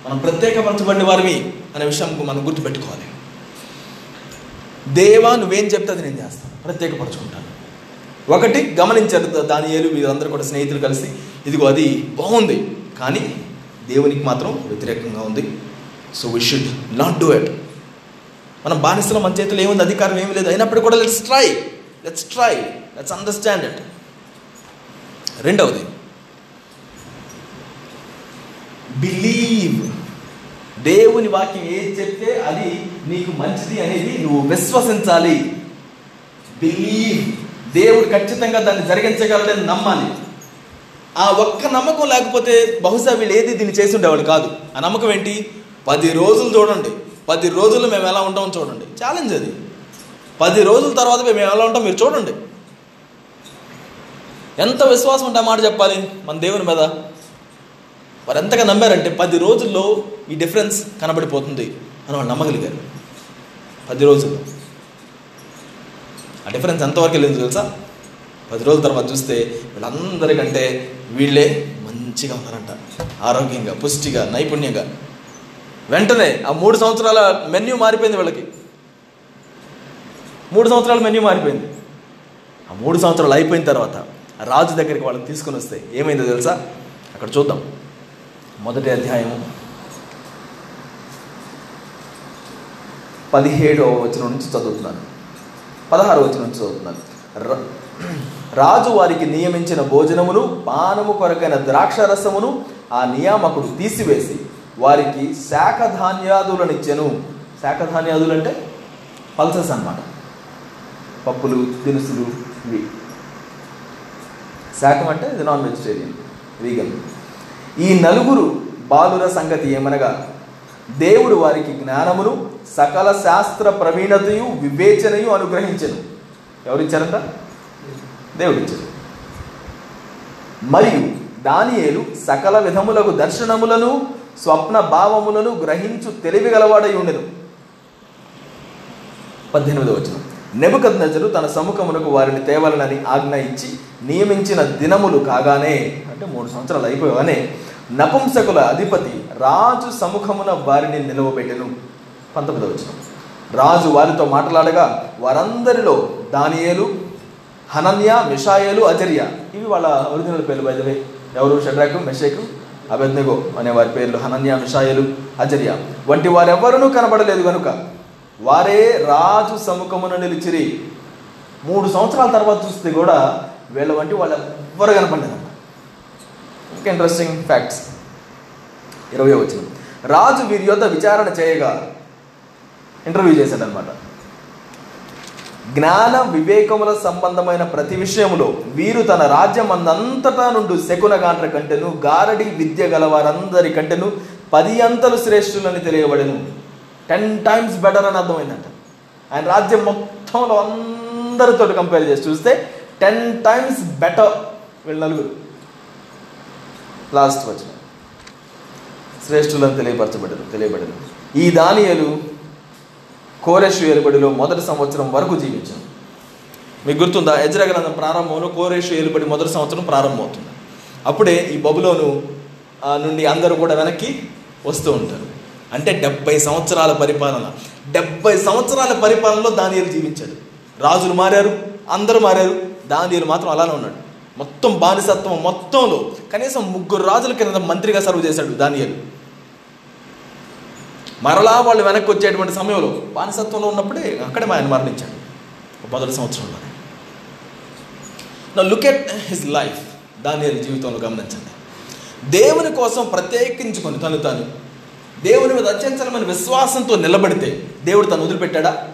A: మనం ప్రత్యేకపరచబడిన వారివి అనే విషయం మనం గుర్తుపెట్టుకోవాలి. దేవా నువ్వేం చెప్తే అది నేను చేస్తాను. ప్రత్యేకపరచుకుంటాను. ఒకటి గమనించారు దాని ఏలు మీరందరూ కూడా స్నేహితులు కలిసి ఇదిగో అది బాగుంది. కానీ దేవునికి మాత్రం వ్యతిరేకంగా ఉంది. So we should not do it మనం బానిసలో మన చేతిలో ఏముంది? అధికారం ఏమి లేదు. అయినప్పుడు కూడా let's try let's try let's understand it రెండవది. బిలీవ్ దేవుని వాక్యం ఏది చెప్తే అది నీకు మంచిది అనేది నువ్వు విశ్వసించాలి. బిలీవ్ దేవుడు ఖచ్చితంగా దాన్ని జరిగించగలడని నమ్మాలి. ఆ ఒక్క నమ్మకం లేకపోతే బహుశా వీళ్ళు ఏది దీన్ని చేసి ఉండేవాడు కాదు. ఆ నమ్మకం ఏంటి? పది రోజులు చూడండి. పది రోజులు మేము ఎలా ఉంటామో చూడండి. ఛాలెంజ్ అది. పది రోజుల తర్వాత మేము ఎలా ఉంటాం మీరు చూడండి. ఎంత విశ్వాసం ఉంటే ఆ మాట చెప్పాలి? మన దేవుని మీద. వారు ఎంతగా నమ్మారంటే పది రోజుల్లో ఈ డిఫరెన్స్ కనబడిపోతుంది అని వాళ్ళు నమ్మగలిగారు. పది రోజుల్లో. ఆ డిఫరెన్స్ ఎంతవరకు వెళ్ళింది తెలుసా? పది రోజుల తర్వాత చూస్తే వీళ్ళందరికంటే వీళ్ళే మంచిగా ఉన్నారంట. ఆరోగ్యంగా పుష్టిగా నైపుణ్యంగా. వెంటనే ఆ మూడు సంవత్సరాల మెన్యూ మారిపోయింది వీళ్ళకి. మూడు సంవత్సరాల మెన్యూ మారిపోయింది. ఆ మూడు సంవత్సరాలు అయిపోయిన తర్వాత రాజు దగ్గరికి వాళ్ళని తీసుకొని వస్తే ఏమైందో తెలుసా? అక్కడ చూద్దాం. మొదటి అధ్యాయం పదిహేడవ వచనం నుంచి చదువుతున్నాను. పదహారు వచనం నుంచి చదువుతున్నాను. రాజు వారికి నియమించిన భోజనమును పానము కొరకైన ద్రాక్ష రసమును ఆ నియామకుడు తీసివేసి వారికి శాఖధాన్యాదులనిచ్చెను. శాఖధాన్యాదులు అంటే పల్సెస్ అన్నమాట. పప్పులు దినుసులు ఇవి. శాఖం అంటే ఇది నాన్ వెజిటేరియన్ వీగన్ ఈ నలుగురు బాలుర సంగతి ఏమనగా దేవుడు వారికి జ్ఞానమును సకల శాస్త్ర ప్రవీణతయు వివేచనయు అనుగ్రహించను. ఎవరిచ్చారంట? దేవుడిచ్చారు. మరియు దానియేలు సకల విధములకు దర్శనములను స్వప్న భావములను గ్రహించు తెలివి గలవాడై ఉండెను. పద్దెనిమిదవ వచనం నెబుకద్నజరు తన సముఖమునకు వారిని తేవాలని ఆజ్ఞ ఇచ్చి నియమించిన దినములు కాగానే అంటే మూడు సంవత్సరాలు అయిపోగానే నపుంసకుల అధిపతి రాజు సముఖమున వారిని నిలవబెట్టెను. పంతొమ్మిదవ వచ్చిన రాజు వారితో మాట్లాడగా వారందరిలో దానియేలు హనన్య మిషాయేలు అజర్య. ఇవి వాళ్ళ ఒరిజినల్ పేర్లు బయదవే ఎవరు? షడ్రాకు మెషేకు అబెద్నెగో అనే వారి పేర్లు హనన్య మిషాయేలు అజర్య. వంటి వారెవ్వరూ కనబడలేదు కనుక వారే రాజు సముఖమున నిలిచిరి. మూడు సంవత్సరాల తర్వాత చూస్తే కూడా వీళ్ళ వంటి వాళ్ళు ఎవ్వరు కనపడలేదంట ఇంకా ఇంట్రెస్టింగ్ ఫ్యాక్ట్స్ ఇరవై వచ్చిన రాజు వీరి యొద్ద విచారణ చేయగా ఇంటర్వ్యూ చేశాడనమాట జ్ఞాన వివేకముల సంబంధమైన ప్రతి విషయంలో వీరు తన రాజ్యం అందంతటా నుండి శకునగాంట్ర కంటెను గారడి విద్య గల వారందరి కంటెను పది అంతలు శ్రేష్ఠులని తెలియబడెను. టెన్ టైమ్స్ బెటర్ అని అర్థమైందంట. ఆయన రాజ్యం మొత్తంలో అందరితో కంపేర్ చేసి చూస్తే టెన్ టైమ్స్ బెటర్ వీళ్ళు నలుగురు. లాస్ట్ వచ్చిన శ్రేష్ఠులను తెలియపరచబడదు తెలియబడదు. ఈ దానియలు కోరేషు ఏలుబడిలో మొదటి సంవత్సరం వరకు జీవించాను మీకు గుర్తుందా? ఎజ్రా గ్రంథం ప్రారంభంలో కోరేషు ఏలుబడి మొదటి సంవత్సరం ప్రారంభమవుతుంది. అప్పుడే ఈ బబులోను ఆ, నుండి అందరూ కూడా వెనక్కి వస్తూ ఉంటారు. అంటే డెబ్బై సంవత్సరాల పరిపాలన. డెబ్బై సంవత్సరాల పరిపాలనలో దానియలు జీవించాడు. రాజులు మారారు అందరూ మారారు దానియలు మాత్రం అలానే ఉన్నాడు. మొత్తం బానిసత్వం మొత్తంలో కనీసం ముగ్గురు రాజుల కింద మంత్రిగా సర్వ్ చేశాడు దానియలు. మరలా వాళ్ళు వెనక్కి వచ్చేటువంటి సమయంలో బానిసత్వంలో ఉన్నప్పుడే అక్కడే ఆయన మరణించాడు. మొదటి సంవత్సరంలోనే నా లుక్ ఎట్ హిజ్ లైఫ్ దాని జీవితంలో గమనించండి. దేవుని కోసం ప్రత్యేకించుకొని తను తాను దేవుని మీద అత్యంతమైన విశ్వాసంతో నిలబడితే దేవుడు తను వదిలిపెట్టాడా?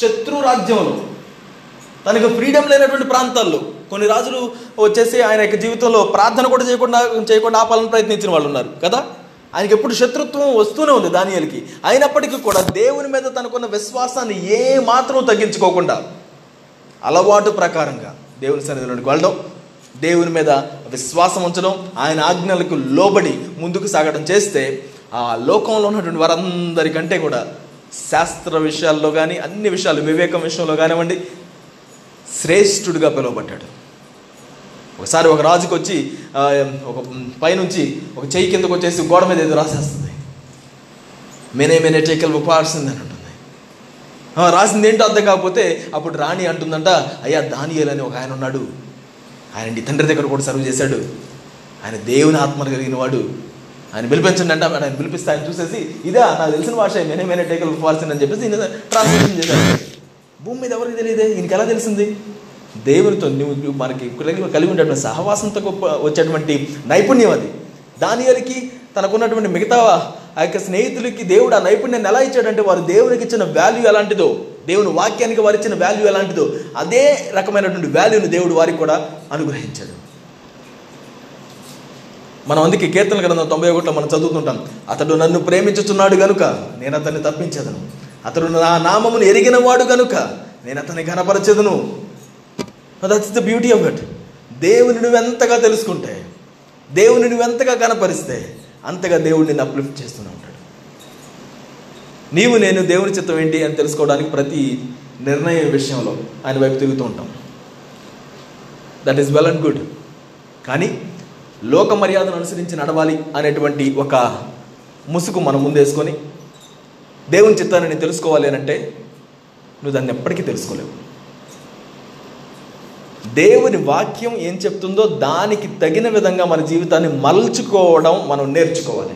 A: శత్రు రాజ్యంలో. తనకు ఫ్రీడమ్ లేనటువంటి ప్రాంతాల్లో. కొన్ని రాజులు వచ్చేసి ఆయన యొక్క జీవితంలో ప్రార్థన కూడా చేయకుండా చేయకుండా ఆపాలని ప్రయత్నించిన వాళ్ళు ఉన్నారు కదా? ఆయనకి ఎప్పుడు శత్రుత్వం వస్తూనే ఉంది దానియలకి. అయినప్పటికీ కూడా దేవుని మీద తనకున్న విశ్వాసాన్ని ఏ మాత్రం తగ్గించుకోకుండా అలవాటు ప్రకారంగా దేవుని సన్నిధిలోనికి వెళ్ళడం దేవుని మీద విశ్వాసం ఉంచడం ఆయన ఆజ్ఞలకు లోబడి ముందుకు సాగడం చేస్తే ఆ లోకంలో ఉన్నటువంటి వారందరికంటే కూడా శాస్త్ర విషయాల్లో కానీ అన్ని విషయాలు వివేకం విషయంలో కానివ్వండి శ్రేష్ఠుడిగా పిలువబడ్డాడు. ఒకసారి ఒక రాజుకి వచ్చి ఒక పైనుంచి ఒక చెయ్యి కిందకు వచ్చేసి గోడ మీద ఏదో రాసేస్తుంది. మేనే మేనే టేకల్ పార్సింది అని ఉంటుంది. రాసింది ఏంటో అర్థం కాకపోతే అప్పుడు రాణి అంటుందంట అయ్యా దానియల్ అని ఒక ఆయన ఉన్నాడు. ఆయన తండ్రి దగ్గర కూడా సర్వ్ చేశాడు. ఆయన దేవుని ఆత్మను కలిగిన వాడు ఆయన పిలిపించండి అంటే ఆయన పిలిపిస్తే ఆయన చూసేసి ఇదా నాకు తెలిసిన భాష మేనే మేనే టేకల్ పార్సింది అని చెప్పేసి ఈయన ట్రాన్స్లేషన్ చేశాను భూమి మీద ఎవరికి తెలియదే? ఈయనకి ఎలా తెలిసింది? దేవునితో నువ్వు మనకి కలిగి కలిగి ఉండేటువంటి సహవాసంతో గొప్ప వచ్చేటువంటి నైపుణ్యం అది. దానియలకి తనకున్నటువంటి మిగతా ఆ యొక్క స్నేహితులకి దేవుడు ఆ నైపుణ్యాన్ని ఎలా ఇచ్చాడంటే వారు దేవునికి ఇచ్చిన వాల్యూ ఎలాంటిదో దేవుని వాక్యానికి వారు ఇచ్చిన వాల్యూ ఎలాంటిదో అదే రకమైనటువంటి వాల్యూని దేవుడు వారికి కూడా అనుగ్రహించాడు. మనం అందుకే కీర్తన గ్రంథం తొంభై ఒకటిలో మనం చదువుతుంటాం. అతడు నన్ను ప్రేమించుచున్నాడు గనుక నేను అతన్ని తప్పించేదను. అతడు నా నామమును ఎరిగిన వాడు గనుక నేను అతన్ని ఘనపరచదును. That's the beauty of it దేవుని నువ్వెంతగా తెలుసుకుంటే దేవుని నువ్వెంతగా కనపరిస్తే అంతగా దేవుడు నిన్ను అప్లిఫ్ట్ చేస్తూనే ఉంటాడు. నీవు నేను దేవుని చిత్తం ఏంటి అని తెలుసుకోవడానికి ప్రతి నిర్ణయం విషయంలో ఆయన వైపు తిరుగుతూ ఉంటాం. That is well and good కానీ లోక మర్యాదను అనుసరించి నడవాలి అనేటువంటి ఒక ముసుగు మనం ముందేసుకొని దేవుని చిత్తాన్ని నేను తెలుసుకోవాలి అని అంటే నువ్వు దాన్ని ఎప్పటికీ తెలుసుకోలేవు. దేవుని వాక్యం ఏం చెప్తుందో దానికి తగిన విధంగా మన జీవితాన్ని మలుచుకోవడం మనం నేర్చుకోవాలి.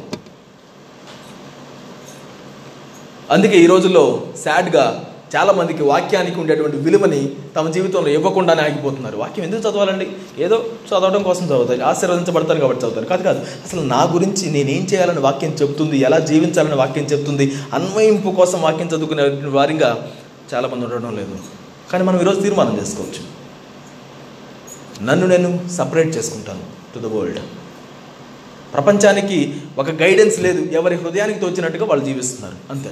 A: అందుకే ఈ రోజుల్లో సాడ్గా చాలా మందికి వాక్యానికి ఉండేటువంటి విలువని తమ జీవితంలో ఇవ్వకుండానే ఆగిపోతున్నారు. వాక్యం ఎందుకు చదవాలండి? ఏదో చదవడం కోసం చదువుతారు ఆశీర్వదించబడతారు కాబట్టి చదువుతారు. కాదు కాదు. అసలు నా గురించి నేనేం చేయాలని వాక్యం చెప్తుంది ఎలా జీవించాలని వాక్యం చెప్తుంది అన్వయింపు కోసం వాక్యం చదువుకునే వారిగా చాలామంది ఉండడం లేదు. కానీ మనం ఈరోజు తీర్మానం చేసుకోవచ్చు. నన్ను నేను సపరేట్ చేసుకుంటాను టు ద వరల్డ్. ప్రపంచానికి ఒక గైడెన్స్ లేదు. ఎవరి హృదయానికి తోచినట్టుగా వాళ్ళు జీవిస్తున్నారు. అంతే.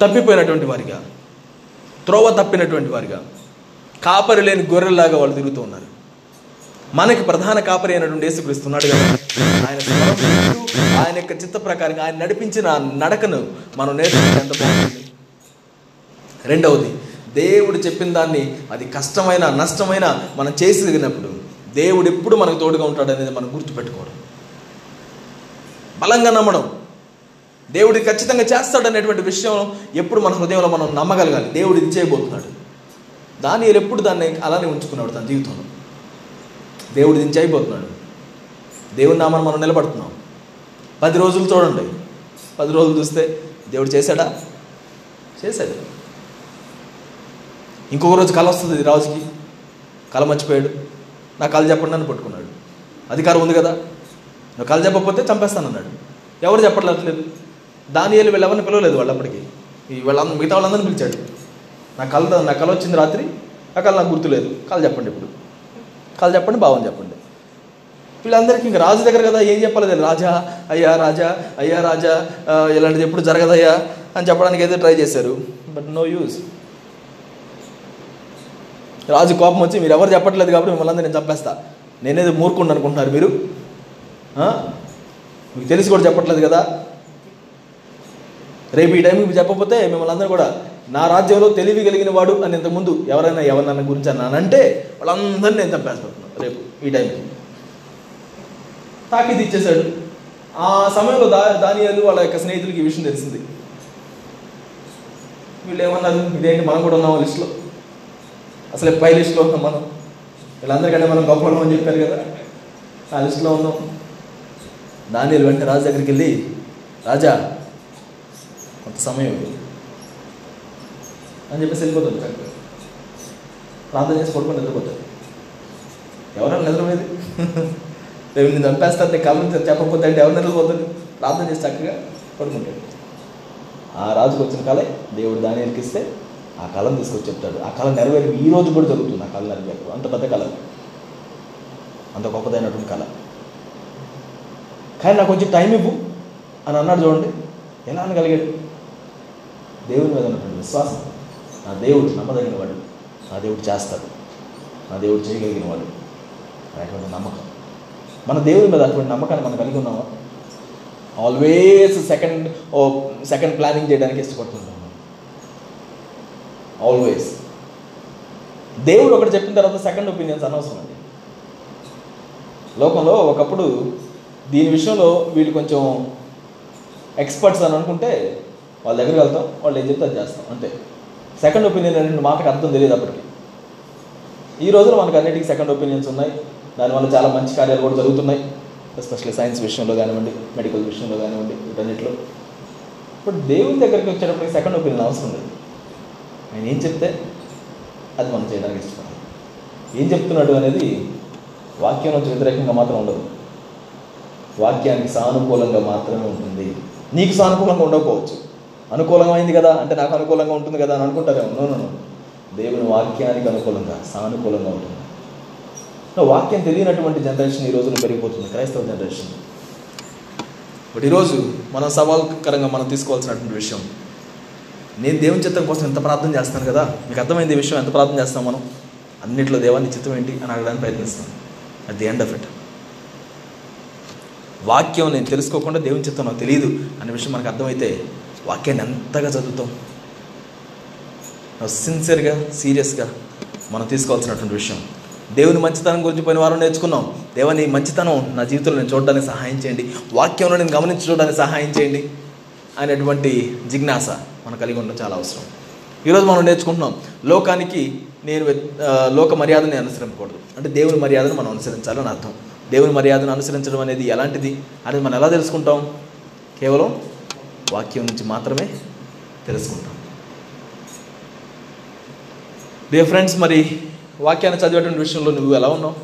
A: తప్పిపోయినటువంటి వారిగా త్రోవ తప్పినటువంటి వారిగా కాపరి లేని గొర్రెల్లాగా వాళ్ళు తిరుగుతూ ఉన్నారు. మనకి ప్రధాన కాపరి అయినటువంటి యేసుక్రీస్తున్నాడు కదా. ఆయన ఆయన యొక్క చిత్త ప్రకారంగా ఆయన నడిపించిన నడకను మనం నేర్చుకుంటే ఎంత బాగుంటుంది. రెండవది దేవుడు చెప్పిన దాన్ని అది కష్టమైన నష్టమైన మనం చేసినప్పుడు దేవుడు ఎప్పుడు మనకు తోడుగా ఉంటాడు అనేది మనం గుర్తుపెట్టుకోవడం బలంగా నమ్మడం. దేవుడు ఖచ్చితంగా చేస్తాడు అనేటువంటి విషయం ఎప్పుడు మన హృదయంలో మనం నమ్మగలగాలి. దేవుడు ఇది చేయబోతున్నాడు. దాని ఎప్పుడు దాన్ని అలానే ఉంచుకున్నాడు తన జీవితంలో. దేవుడు దీన్ని చేయబోతున్నాడు. దేవుడి నామాన్ని మనం నిలబడుతున్నాం. పది రోజులు చూడండి. పది రోజులు చూస్తే దేవుడు చేశాడా? చేశాడు. ఇంకొక రోజు కళ వస్తుంది రాజుకి. కళ మర్చిపోయాడు. నా కళ చెప్పండి అని పట్టుకున్నాడు. అధికారం ఉంది కదా. నువ్వు కళ చెప్పకపోతే చంపేస్తానన్నాడు. ఎవరు చెప్పట్లేదు? దాని వీళ్ళు వీళ్ళెవరిని పిలవలేదు వాళ్ళప్పటికి. ఈ మిగతా వాళ్ళందరిని పిలిచాడు. నా కళ నా కళ వచ్చింది రాత్రి ఆ కళ నాకు గుర్తులేదు. కళ చెప్పండి ఇప్పుడు. కళ చెప్పండి భావం చెప్పండి. వీళ్ళందరికీ ఇంకా రాజు దగ్గర కదా ఏం చెప్పలేదు. రాజా అయ్యా రాజా అయ్యా రాజా ఇలాంటిది ఎప్పుడు జరగదయ్యా అని చెప్పడానికి అయితే ట్రై చేశారు. బట్ నో యూస్ రాజు కోపం వచ్చి మీరు ఎవరు చెప్పట్లేదు కాబట్టి మిమ్మల్ని నేను చంపేస్తా. నేనేది మూర్ఖుండు అనుకుంటున్నారు మీరు. మీకు తెలిసి కూడా చెప్పట్లేదు కదా. రేపు ఈ టైంకి చెప్పకపోతే మిమ్మల్ని అందరూ కూడా నా రాజ్యంలో తెలివి కలిగిన వాడు అని ఇంతకుముందు ఎవరైనా ఎవరినన్నా గురించి అన్నానంటే వాళ్ళందరినీ నేను చంపేస్తున్నాను రేపు ఈ టైంకి. తాకిది ఇచ్చేశాడు. ఆ సమయంలో దా దానియాలు వాళ్ళ యొక్క స్నేహితులకి ఈ విషయం తెలిసింది. వీళ్ళు ఏమన్నారు? ఇదేంటి మనం కూడా ఉన్నాం లిస్టులో? అసలే పై లిస్టులో ఉన్నాం మనం. వీళ్ళందరికంటే మనం గొప్ప అని చెప్పారు కదా. ఆ లిస్టులో ఉన్నాం. దానియాలు వెంటనే రాజు దగ్గరికి వెళ్ళి రాజా కొంత సమయం అని చెప్పేసి వెళ్ళిపోతుంది కరెక్ట్ ప్రార్థన చేసి పడుకొని నిద్రపోతాడు ఎవరైనా నిద్రపోయేది? [laughs] రేపు నేను చంపేస్తాను నేను కళ్ళు చెప్పకపోతే అంటే ఎవరు నిద్రపోతాడు ప్రార్థన చేసి చక్కగా పడుకుంటాడు ఆ రాజుకు వచ్చిన కళే దేవుడు దాని ఎరికిస్తే ఆ కళను తీసుకొచ్చి చెప్తాడు. ఆ కళ నెరవేరు ఈ రోజు కూడా జరుగుతుంది ఆ కళ నెరవేరు అంత పెద్ద కళ. అంత గొప్పదైనటువంటి కళ. కానీ నాకు కొంచెం టైం ఇవ్వు అని అన్నాడు చూడండి. ఎలా అనగలిగాడు? దేవుని మీద ఉన్నటువంటి విశ్వాసం నా దేవుడు నమ్మదగిన వాడు నా దేవుడు చేస్తాడు నా దేవుడు చేయగలిగిన వాడు అనేటువంటి నమ్మకం. మన దేవుని మీద అటువంటి నమ్మకాన్ని మనం కలిగి ఉన్నామా? ఆల్వేస్ సెకండ్ ఓ సెకండ్ ప్లానింగ్ చేయడానికి ఇష్టపడుతుంటాం ఆల్వేస్ దేవుడు ఒకటి చెప్పిన తర్వాత సెకండ్ ఒపీనియన్స్ అనవసరం అండి. లోకంలో ఒకప్పుడు దీని విషయంలో వీళ్ళు కొంచెం ఎక్స్పర్ట్స్ అని అనుకుంటే వాళ్ళ దగ్గరికి వెళ్తాం వాళ్ళు ఏం చెప్తే అది చేస్తాం అంతే. సెకండ్ ఒపీనియన్ అనే మాటకు అర్థం తెలియదు అప్పటికి. ఈ రోజున మనకు అన్నిటికీ సెకండ్ ఒపీనియన్స్ ఉన్నాయి. దానివల్ల చాలా మంచి కార్యాలు కూడా జరుగుతున్నాయి. ఎస్పెషల్లీ సైన్స్ విషయంలో కానివ్వండి మెడికల్ విషయంలో కానివ్వండి వీటన్నిటిలో. ఇప్పుడు దేవుని దగ్గరికి వచ్చేటప్పటికి సెకండ్ ఒపీనియన్ అవసరం లేదు. ఆయన ఏం చెప్తే అది మనం చేయడానికి ఇష్టపడాలి ఏం చెప్తున్నాడు అనేది వాక్యం నుంచి వ్యతిరేకంగా మాత్రం ఉండదు. వాక్యానికి సానుకూలంగా మాత్రమే ఉంటుంది. నీకు సానుకూలంగా ఉండకపోవచ్చు. అనుకూలమైంది కదా? అంటే నాకు అనుకూలంగా ఉంటుంది కదా అని అనుకుంటారేమో. నో దేవుని వాక్యానికి అనుకూలంగా సానుకూలంగా ఉంటుంది. వాక్యం తెలియనటువంటి జనరేషన్ ఈ రోజున పెరిగిపోతుంది క్రైస్తవ జనరేషన్. బట్ ఈరోజు మనం సవాల్కరంగా మనం తీసుకోవాల్సినటువంటి విషయం నేను దేవుని చిత్తం కోసం ఎంత ప్రార్థన చేస్తాను కదా? మీకు అర్థమైంది విషయం ఎంత ప్రార్థన చేస్తాం మనం? అన్నింటిలో దేవాన్ని చిత్తం ఏంటి అని అడగడానికి ప్రయత్నిస్తాం. At the end of it వాక్యం నేను తెలుసుకోకుండా దేవుని చిత్తం నాకు తెలియదు అనే విషయం మనకు అర్థమైతే వాక్యాన్ని ఎంతగా చదువుతాం? సిన్సియర్గా సీరియస్గా మనం తీసుకోవాల్సినటువంటి విషయం. దేవుని మంచితనం గురించి పోయిన వారం నేర్చుకున్నాం. దేవుని మంచితనం నా జీవితంలో నేను చూడడానికి సహాయం చేయండి. వాక్యంలో నేను గమనించి చూడడానికి సహాయం చేయండి అనేటువంటి జిజ్ఞాస మనం కలిగి ఉండడం చాలా అవసరం. ఈరోజు మనం నేర్చుకుంటున్నాం లోకానికి నేను లోక మర్యాదని అనుసరించకూడదు అంటే దేవుని మర్యాదను మనం అనుసరించాలని అర్థం. దేవుని మర్యాదను అనుసరించడం అనేది ఎలాంటిది? అనేది మనం ఎలా తెలుసుకుంటాం? కేవలం వాక్యం నుంచి మాత్రమే తెలుసుకుంటాం. డియర్ ఫ్రెండ్స్ మరి వాక్యాన్ని చదివేటువంటి విషయంలో నువ్వు ఎలా ఉన్నావు?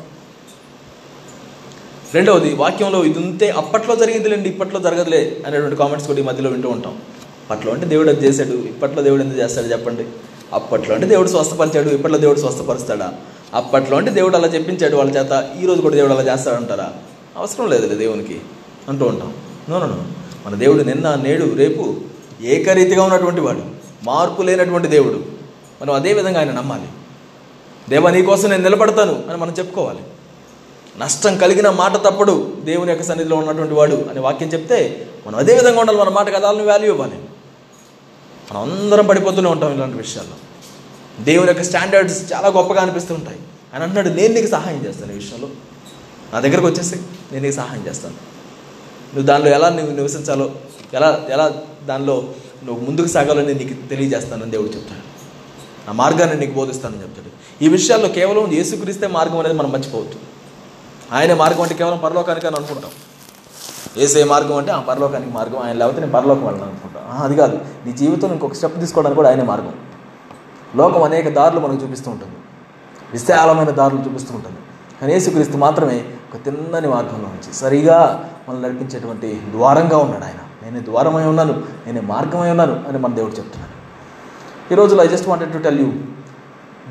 A: రెండవది వాక్యంలో ఇది ఉంటే అప్పట్లో జరిగిందిలేండి ఇప్పట్లో జరగదులే అనేటువంటి కామెంట్స్ కూడా ఈ మధ్యలో వింటూ ఉంటాం. అప్పట్లో అంటే దేవుడు అది చేశాడు ఇప్పట్లో దేవుడు ఎందుకు చేస్తాడు చెప్పండి? అప్పట్లో అంటే దేవుడు స్వస్థపరిచాడు ఇప్పట్లో దేవుడు స్వస్థపరుస్తాడా? అప్పట్లో అంటే దేవుడు అలా చెప్పించాడు వాళ్ళ చేత ఈరోజు కూడా దేవుడు అలా చేస్తాడంటారా? అవసరం లేదులే దేవునికి అంటూ ఉంటాం. No no no. మన దేవుడు నిన్న నేడు రేపు ఏకరీతిగా ఉన్నటువంటి వాడు మార్పు లేనటువంటి దేవుడు. మనం అదే విధంగా ఆయన నమ్మాలి. దేవ నీ కోసం నేను నిలబడతాను అని మనం చెప్పుకోవాలి. నష్టం కలిగిన మాట తప్పడు దేవుని యొక్క సన్నిధిలో ఉన్నటువంటి వాడు అని వాక్యం చెప్తే మనం అదే విధంగా ఉండాలి. మన మాట కదాలను వాల్యూ ఇవ్వాలి. మనం అందరం పడిపోతూనే ఉంటాం ఇలాంటి విషయాల్లో. దేవుని యొక్క స్టాండర్డ్స్ చాలా గొప్పగా అనిపిస్తుంటాయి. ఆయన అంటున్నాడు నేను నీకు సహాయం చేస్తాను ఈ విషయంలో. నా దగ్గరకు వచ్చేసి నేను నీకు సహాయం చేస్తాను. నువ్వు దానిలో ఎలా నువ్వు నివసించాలో ఎలా ఎలా దానిలో నువ్వు ముందుకు సాగాలో నేను నీకు తెలియజేస్తానని దేవుడు చెప్తాడు. ఆ మార్గాన్ని నీకు బోధిస్తానని చెప్తాడు. ఈ విషయాల్లో కేవలం యేసుక్రీస్తే మార్గం అనేది మనం మర్చిపోవచ్చు ఆయన మార్గం అంటే కేవలం పరలోకానికి అని అనుకుంటాం. ఏసే మార్గం అంటే ఆ పరలోకానికి మార్గం ఆయన లేకపోతే నేను పరలోకం వెళ్ళాను అనుకుంటాం. అది కాదు. నీ జీవితంలో ఇంకొక స్టెప్ తీసుకోవడానికి కూడా ఆయనే మార్గం. లోకం అనేక దారులు మనకు చూపిస్తూ ఉంటుంది. విశాలమైన దారులు చూపిస్తూ ఉంటుంది. కానీ యేసుక్రీస్తు మాత్రమే ఒక తిన్నని మార్గంలో నుంచి సరిగా మనల్ని నడిపించేటువంటి ద్వారంగా ఉన్నాడు ఆయన. నేను ద్వారమై ఉన్నాను నేను మార్గమై ఉన్నాను అని మన దేవుడు చెప్తున్నాడు. ఈ రోజులో I just wanted to tell you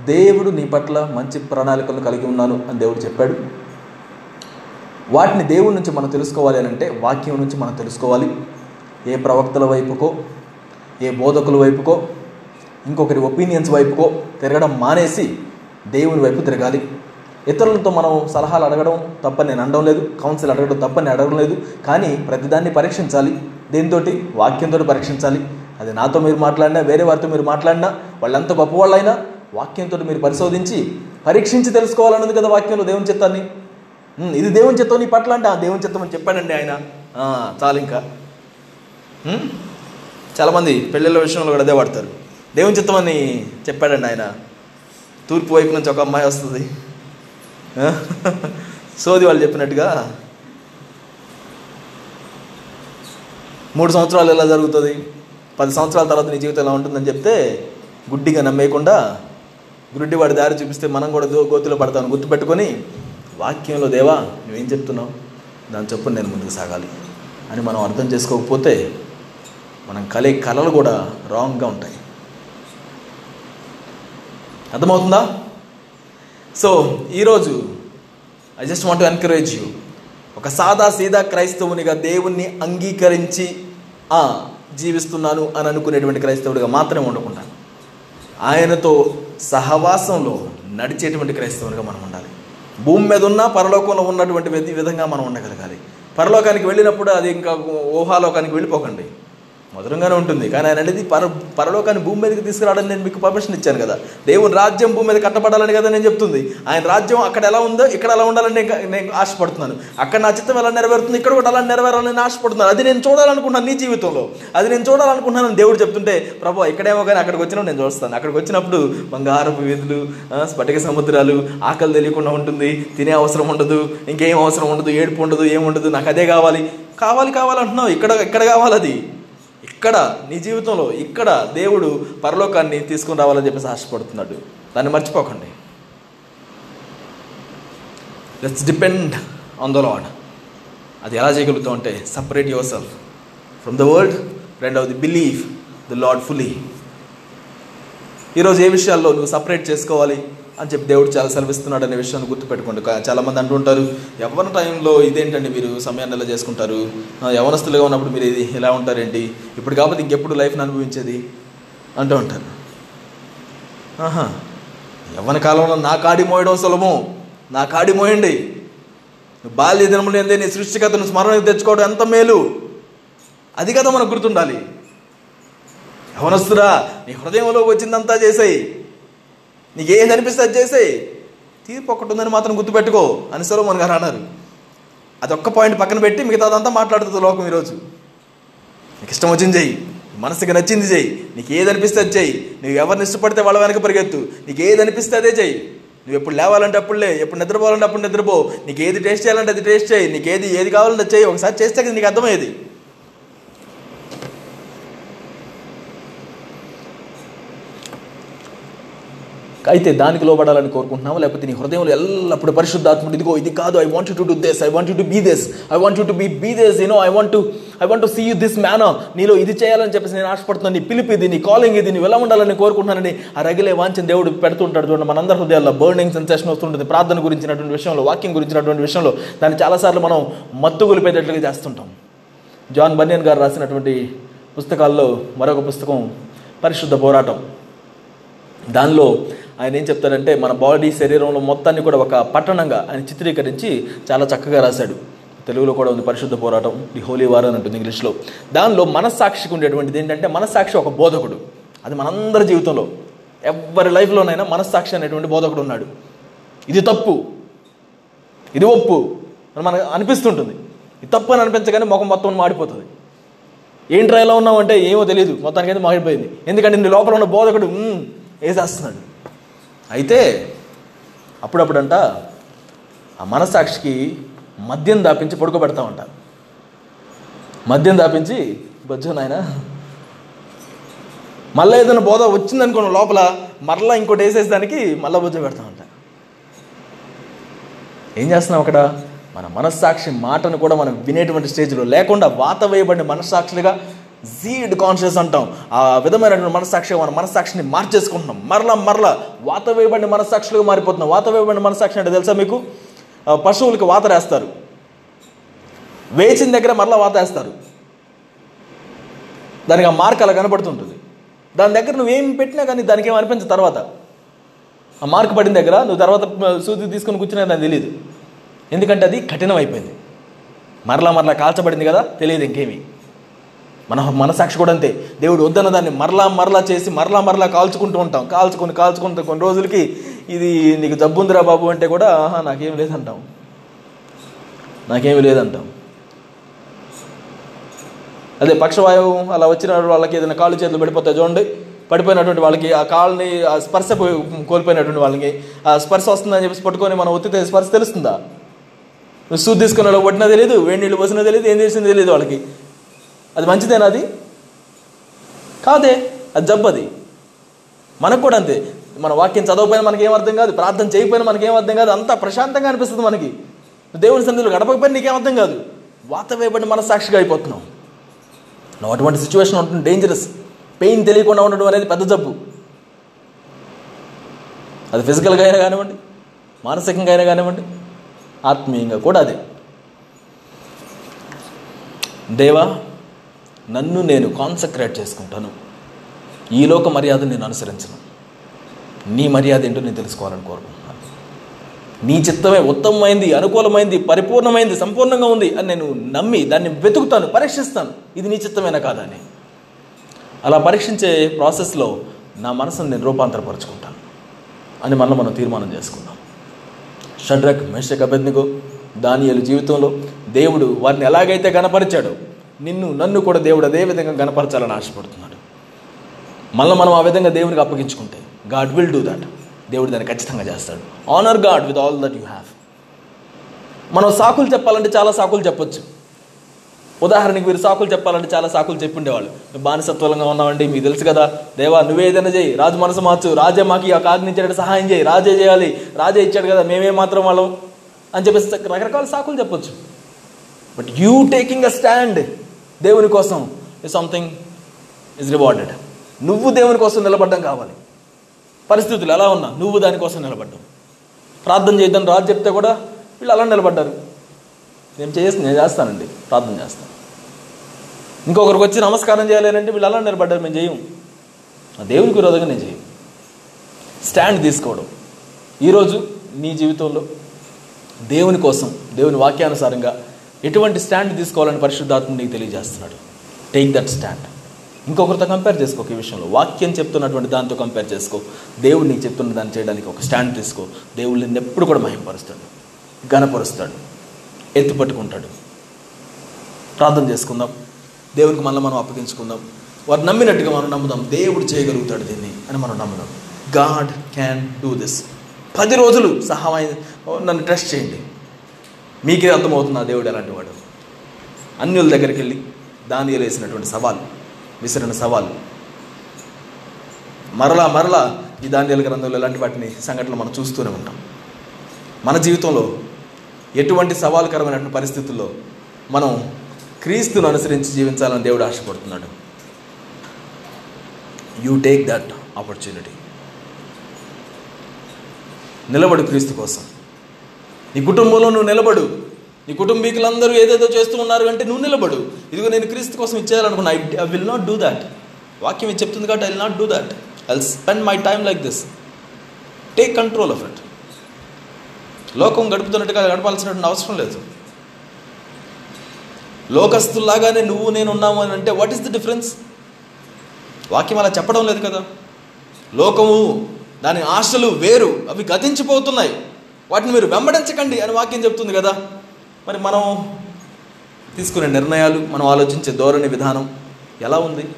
A: దేవుడు నీ పట్ల మంచి ప్రణాళికలను కలిగి ఉన్నాను అని దేవుడు చెప్పాడు. వాటిని దేవుడి నుంచి మనం తెలుసుకోవాలి అని అంటే వాక్యం నుంచి మనం తెలుసుకోవాలి. ఏ ప్రవక్తల వైపుకో ఏ బోధకుల వైపుకో ఇంకొకరి ఒపీనియన్స్ వైపుకో తిరగడం మానేసి దేవుని వైపు తిరగాలి. ఇతరులతో మనం సలహాలు అడగడం తప్పని నేను అనడం లేదు కౌన్సిల్ అడగడం తప్పని అడగడం లేదు కానీ ప్రతిదాన్ని పరీక్షించాలి. దేనితోటి? వాక్యంతో పరీక్షించాలి. అది నాతో మీరు మాట్లాడినా వేరే వారితో మీరు మాట్లాడినా వాళ్ళంత గొప్పవాళ్ళైనా వాక్యంతో మీరు పరిశోధించి పరీక్షించి తెలుసుకోవాలన్నది కదా వాక్యంలో దేవుని చిత్తాన్ని. ఇది దేవుని చిత్తం నీ పట్ల అంటే ఆ దేవుని చిత్తం అని చెప్పాడండి ఆయన. చాలు ఇంకా. చాలామంది పెళ్ళిళ్ళ విషయంలో కూడా అదే వాడతారు. దేవుని చిత్తం అని చెప్పాడండి ఆయన. తూర్పు వైపు నుంచి ఒక అమ్మాయి వస్తుంది. [laughs] సోది వాళ్ళు చెప్పినట్టుగా మూడు సంవత్సరాలు ఎలా జరుగుతుంది? పది సంవత్సరాల తర్వాత నీ జీవితం ఎలా ఉంటుందని చెప్తే గుడ్డిగా నమ్మేయకుండా గుడ్డి వాడి దారి చూపిస్తే మనం కూడా దో గోతులో పడతాం గుర్తుపెట్టుకొని వాక్యంలో దేవా నువ్వేం చెప్తున్నావు? దాని చొప్పున నేను ముందుకు సాగాలి. అని మనం అర్థం చేసుకోకపోతే మనం కలే కళలు కూడా రాంగ్గా ఉంటాయి. అర్థమవుతుందా? సో ఈరోజు I just want encourage you ఒక సాదా సీదా క్రైస్తవునిగా దేవుణ్ణి అంగీకరించి జీవిస్తున్నాను అని అనుకునేటువంటి క్రైస్తవుడిగా మాత్రమే ఉండకుండా ఆయనతో సహవాసంలో నడిచేటువంటి క్రైస్తవునిగా మనం ఉండాలి. భూమి మీద ఉన్న పరలోకంలో ఉన్నటువంటి విధంగా మనం ఉండగలగాలి. పరలోకానికి వెళ్ళినప్పుడు అది ఇంకా ఊహాలోకానికి వెళ్ళిపోకండి. మధురంగానే ఉంటుంది. కానీ ఆయన అనేది పర పరలోకాన్ని భూమి మీదకి తీసుకురావడానికి నేను మీకు పర్మిషన్ ఇచ్చాను కదా. దేవుని రాజ్యం భూమి మీద కట్టబడాలని కదా నేను చెప్తుంది. ఆయన రాజ్యం అక్కడ ఎలా ఉందో ఇక్కడ ఎలా ఉండాలని నేను నేను ఆశపడుతున్నాను. అక్కడ నా చిత్తం ఎలా నెరవేరుతుంది ఇక్కడ కూడా అలా నెరవేరాలని ఆశపడుతున్నాను. అది నేను చూడాలనుకుంటున్నాను నీ జీవితంలో. అది నేను చూడాలనుకుంటున్నాను దేవుడు చెప్తుంటే ప్రభా ఇక్కడేమో కానీ అక్కడికి వచ్చినా నేను చూస్తాను. అక్కడికి వచ్చినప్పుడు బంగారపు వీధులు స్ఫటిక సముద్రాలు ఆకలి తెలియకుండా ఉంటుంది తినే అవసరం ఉండదు ఇంకేం అవసరం ఉండదు ఏడుపు ఉండదు ఏముండదు నాకు అదే కావాలి. కావాలి కావాలంటున్నావు. ఇక్కడ ఇక్కడ కావాలి అది. ఇక్కడ నీ జీవితంలో ఇక్కడ దేవుడు పరలోకాన్ని తీసుకుని రావాలని చెప్పేసి ఆశపడుతున్నాడు. దాన్ని మర్చిపోకండి. Let's depend on the Lord అది ఎలా చేయగలుగుతాం అంటే separate yourself from the world రెండవది బిలీవ్ ద లాడ్ ఫుల్లీ ఈరోజు ఏ విషయాల్లో నువ్వు సపరేట్ చేసుకోవాలి? అని చెప్పి దేవుడు చాలా సెలవిస్తున్నాడు అనే విషయాన్ని గుర్తుపెట్టుకోండి. చాలామంది అంటుంటారు యవ్వన టైంలో ఇదేంటండి మీరు సమయాన్ని ఎలా చేసుకుంటారు? యవనస్తులుగా యవ్వనస్తులుగా ఉన్నప్పుడు మీరు ఇది ఎలా ఉంటారేంటి? ఇప్పుడు కాబట్టి ఇంకెప్పుడు లైఫ్ని అనుభవించేది? అంటూ ఉంటారు. ఆహా. యవ్వన కాలంలో నా కాడి మోయడం సులభం. నా కాడి మోయండి. బాల్య దినములు ఏందే? నీ సృష్టికతను స్మరణకు తెచ్చుకోవడం ఎంత మేలు? అది కదా మనకు గుర్తుండాలి. యవనస్తురా నీ హృదయంలోకి వచ్చిందంతా చేసేయి. నీకు ఏది అనిపిస్తే అది చేసే తీర్పు ఒకటి ఉందని మాత్రం గుర్తుపెట్టుకో అని సరోమన్ గారు అన్నారు. అది ఒక్క పాయింట్ పక్కన పెట్టి మిగతాదంతా మాట్లాడుతుంది లోకం ఈరోజు. నీకు ఇష్టం వచ్చింది చెయ్యి. మనసుకి నచ్చింది చెయ్యి. నీకు ఏది అనిపిస్తే అది చెయ్యి. నువ్వు ఎవరిని ఇష్టపడితే వాళ్ళ వెనక పరిగెత్తు. నీకు ఏది అనిపిస్తే అదే చెయ్యి. నువ్వు ఎప్పుడు లేవాలంటే అప్పుడులే ఎప్పుడు నిద్రపోవాలంటే అప్పుడు నిద్రపో. నీకు ఏది టేస్ట్ చేయాలంటే అది టేస్ట్ చేయి. నీకు ఏది ఏది కావాలంటే అది చెయ్యి ఒకసారి చేస్తే కదా నీకు అర్థమయ్యేది. అయితే దానికి లోబడాలని కోరుకుంటున్నాము. లేకపోతే నీ హృదయంలో ఎల్లప్పుడు పరిశుద్ధాత్ముడు ఇదిగో ఇది కాదు. I want to do this I want to be this I want to be be this you know I want I want to see you this man నీలో ఇది చేయాలని చెప్పేసి నేను ఆశపడుతున్నాను. నీ పిలిపి ఇది నీ కాలింగ్ ఇది నువ్వు ఎలా ఉండాలని కోరుకుంటున్నానని ఆ రగిలే వాంచిన దేవుడు పెడుతుంటాడు చూడండి. మనందరి హృదయాల్లో బర్నింగ్ సెన్సేషన్ వస్తుంటుంది. ప్రార్థన గురించినటువంటి విషయంలో వాక్యం గురించినటువంటి విషయంలో దాన్ని చాలాసార్లు మనం మత్తు గొలిపేటట్లుగా చేస్తుంటాం. జాన్ బన్యన్ గారు రాసినటువంటి పుస్తకాల్లో మరొక పుస్తకం పరిశుద్ధ పోరాటం. దానిలో ఆయన ఏం చెప్తాడంటే మన బాడీ శరీరంలో మొత్తాన్ని కూడా ఒక పట్టణంగా ఆయన చిత్రీకరించి చాలా చక్కగా రాశాడు. తెలుగులో కూడా ఉంది పరిశుద్ధ పోరాటం ది హోలీ వార్ అని ఉంటుంది ఇంగ్లీష్లో. దానిలో మనస్సాక్షికి ఉండేటువంటిది ఏంటంటే మనస్సాక్షి ఒక బోధకుడు. అది మనందరి జీవితంలో ఎవరి లైఫ్లోనైనా మనస్సాక్షి అనేటువంటి బోధకుడు ఉన్నాడు. ఇది తప్పు. ఇది ఒప్పు అని మనకు అనిపిస్తుంటుంది. ఇది తప్పు అని అనిపించగానే ముఖం మొత్తం మాడిపోతుంది. ఏంట్రా ఎలా ఉన్నావు అంటే ఏమో తెలియదు మొత్తానికైతే మాడిపోయింది. ఎందుకంటే నీ లోపల ఉన్న బోధకుడు వేసేస్తున్నాడు అయితే అప్పుడప్పుడంట ఆ మనసాక్షికి మద్యం దాపించి పడుకోబెడతామంట మద్యం దాపించి బజ్జో నాయన మళ్ళీ ఏదైనా బోధ వచ్చిందనుకోండి లోపల మరలా ఇంకోటి వేసేసేదానికి మళ్ళీ బొజ్జ పెడతామంట ఏం చేస్తున్నాం అక్కడ? మన మనస్సాక్షి మాటను కూడా మనం వినేటువంటి స్టేజ్లో లేకుండా వాత వేయబడిన మనస్సాక్షులుగా జీడ్ కాన్షియస్ అంటాం. ఆ విధమైనటువంటి మనస్సాక్షి మన మనస్సాక్షిని మార్చేసుకుంటున్నాం. మరలా మరలా వాత వేయబడిన మనస్సాక్షులుగా మారిపోతున్నాం. వాత వేయబడిన మనస్సాక్షి అంటే తెలుసా మీకు? పశువులకు పశువులకి వాత వేస్తారు. వేసిన దగ్గర మరలా వాత వేస్తారు. దానికి ఆ మార్క్ అలా కనబడుతుంటుంది దాని దగ్గర నువ్వేం పెట్టినా కానీ దానికి ఏం అనిపించదు తర్వాత. ఆ మార్క్ పడిన దగ్గర నువ్వు తర్వాత సూది తీసుకొని కూర్చున్నా నాకు తెలియదు. ఎందుకంటే అది కఠినమైపోయింది. మరలా మరలా కాల్చబడింది కదా? తెలియదు ఇంకేమి. మన మనసాక్షి కూడా అంతే. దేవుడు వద్దన్న దాన్ని మరలా మరలా చేసి మరలా మరలా కాల్చుకుంటూ ఉంటాం. కాల్చుకొని కాల్చుకుంటూ కొన్ని రోజులకి ఇది నీకు జబ్బుందిరా బాబు అంటే కూడా ఆహా నాకేం లేదంటాం. నాకేమి లేదంటాం. అదే పక్షవాయువు అలా వచ్చిన వాళ్ళకి ఏదైనా కాళ్ళు చేతులు పడిపోతాయి చూడండి. పడిపోయినటువంటి వాళ్ళకి ఆ కాళ్ళని ఆ స్పర్శ పోయి కోల్పోయినటువంటి వాళ్ళకి ఆ స్పర్శ వస్తుందని చెప్పేసి పట్టుకొని మనం ఒత్తితే స్పర్శ తెలుస్తుందా? నువ్వు సూది తీసుకున్న వాళ్ళు పట్టినా తెలియదు వేడి నీళ్ళు పోసినా తెలియదు ఏం చేసిందో తెలియదు వాళ్ళకి. అది మంచిదేనా అది? కాదే అది జబ్బు అది మనకు కూడా అంతే. మన వాక్యం చదవకపోయినా మనకి ఏం అర్థం కాదు ప్రార్థన చేయకపోయినా మనకి అర్థం కాదు అంతా ప్రశాంతంగా అనిపిస్తుంది మనకి. దేవుని సన్నిధిలో గడపకపోయినా నీకేం అర్థం కాదు. వాత వేయబడి మన సాక్షిగా అయిపోతున్నాం. నువ్వు అటువంటి సిచ్యువేషన్ ఉంటుంది డేంజరస్ పెయిన్ తెలియకుండా ఉండడం అనేది పెద్ద జబ్బు. అది ఫిజికల్గా అయినా కానివ్వండి మానసికంగా అయినా కానివ్వండి ఆత్మీయంగా కూడా అదే. దేవా నన్ను నేను కాన్సక్రేట్ చేసుకుంటాను. ఈ లోక మర్యాద నేను అనుసరించను. నీ మర్యాద ఏంటో నేను తెలుసుకోవాలని కోరుకుంటున్నాను. నీ చిత్తమే ఉత్తమమైంది అనుకూలమైంది పరిపూర్ణమైంది సంపూర్ణంగా ఉంది అని నేను నమ్మి దాన్ని వెతుకుతాను పరీక్షిస్తాను. ఇది నీ చిత్తమేనా కాదా అని. అలా పరీక్షించే ప్రాసెస్లో నా మనసును నేను రూపాంతరపరుచుకుంటాను. అని మళ్ళీ మనం తీర్మానం చేసుకుందాం. షడ్రక్ మెషక్ అభెజ్ఞకు దానియలు జీవితంలో దేవుడు వారిని ఎలాగైతే కనపరిచాడో నిన్ను నన్ను కూడా దేవుడు అదే విధంగా గణపరచాలని ఆశపడుతున్నాడు. మళ్ళీ మనం ఆ విధంగా దేవునికి అప్పగించుకుంటే గాడ్ విల్ డూ దట్ దేవుడు దాన్ని ఖచ్చితంగా చేస్తాడు. Honour God with all that you have మనం సాకులు చెప్పాలంటే చాలా సాకులు చెప్పొచ్చు. ఉదాహరణకి మీరు సాకులు చెప్పాలంటే చాలా సాకులు చెప్పుండేవాళ్ళు మేము బానిసత్వంగా ఉన్నామండి మీకు తెలుసు కదా. దేవా నువ్వే ఏదైనా చేయి. రాజు మనసు మార్చు. రాజే మాకు ఈ ఆజ్ఞించాడు సహాయం చేయి. రాజే చేయాలి. రాజే ఇచ్చాడు కదా మేమే మాత్రం వాళ్ళం? అని చెప్పేసి రకరకాల సాకులు చెప్పొచ్చు. But you taking a stand దేవుని కోసం సంథింగ్ ఇస్ రివార్డెడ్ నువ్వు దేవుని కోసం నిలబడ్డం కావాలి. పరిస్థితులు ఎలా ఉన్నా నువ్వు దానికోసం నిలబడ్డావు ప్రార్థన చేద్దాం రాజు చెప్తే కూడా వీళ్ళు అలా నిలబడ్డారు. నేను చేసి నేను చేస్తానండి ప్రార్థన చేస్తాను. ఇంకొకరికి వచ్చి నమస్కారం చేయాలంటే వీళ్ళు అలా నిలబడ్డారు మేము చేయం ఆ దేవునికి విరోధంగా నేను చేయం స్టాండ్ తీసుకోవడం. ఈరోజు నీ జీవితంలో దేవుని కోసం దేవుని వాక్యానుసారంగా ఎటువంటి స్టాండ్ తీసుకోవాలని పరిశుద్ధాత్మ నీకు తెలియజేస్తున్నాడు. టేక్ దట్ స్టాండ్ ఇంకొకరితో కంపేర్ చేసుకో ఈ విషయంలో. వాక్యం చెప్తున్నటువంటి దాంతో కంపేర్ చేసుకో. దేవుడు నీకు చెప్తున్న దాన్ని చేయడానికి ఒక స్టాండ్ తీసుకో. దేవుడు నిన్ను ఎప్పుడు కూడా మహింపరుస్తాడు. ఘనపరుస్తాడు. ఎత్తుపట్టుకుంటాడు ప్రార్థన చేసుకుందాం. దేవునికి మళ్ళీ మనం అప్పగించుకుందాం. వారు నమ్మినట్టుగా మనం నమ్ముదాం. దేవుడు చేయగలుగుతాడు దీన్ని అని మనం నమ్ముదాం. గాడ్ క్యాన్ డూ దిస్ పది రోజులు సహాయం నన్ను ట్రస్ట్ చేయండి. మీకే అర్థమవుతుంది ఆ దేవుడు ఎలాంటి వాడు. అన్యుల దగ్గరికి వెళ్ళి దాని వేసినటువంటి సవాలు విసిరిన సవాలు. మరలా మరలా ఈ దానియాల గ్రంథంలో ఇలాంటి వాటిని సంఘటనలు మనం చూస్తూనే ఉంటాం. మన జీవితంలో ఎటువంటి సవాలుకరమైనటువంటి పరిస్థితుల్లో మనం క్రీస్తును అనుసరించి జీవించాలని దేవుడు ఆశపడుతున్నాడు. You take that opportunity. నిలబడు క్రీస్తు కోసం. నీ కుటుంబంలో నువ్వు నిలబడు. నీ కుటుంబీకులందరూ ఏదేదో చేస్తూ ఉన్నారు అంటే నువ్వు నిలబడు. ఇదిగో నేను క్రీస్తు కోసం ఇచ్చేయాలనుకున్నా. I I will not do that వాక్యం ఇది చెప్తుంది కాబట్టి I will not do that I spend my time like this take control of it లోకం గడుపుతున్నట్టుగా గడపాల్సినటువంటి అవసరం లేదు. లోకస్తుల్లాగానే నువ్వు నేను ఉన్నాము అని అంటే వాట్ ఈస్ ది డిఫరెన్స్ వాక్యం అలా చెప్పడం లేదు కదా. లోకము దాని ఆశలు వేరు. అవి గతించిపోతున్నాయి. వాటిని మీరు వెంబడించకండి అని వాక్యం చెప్తుంది కదా. మరి మనం తీసుకునే నిర్ణయాలు మనం ఆలోచించే ధోరణి విధానం ఎలా ఉంది?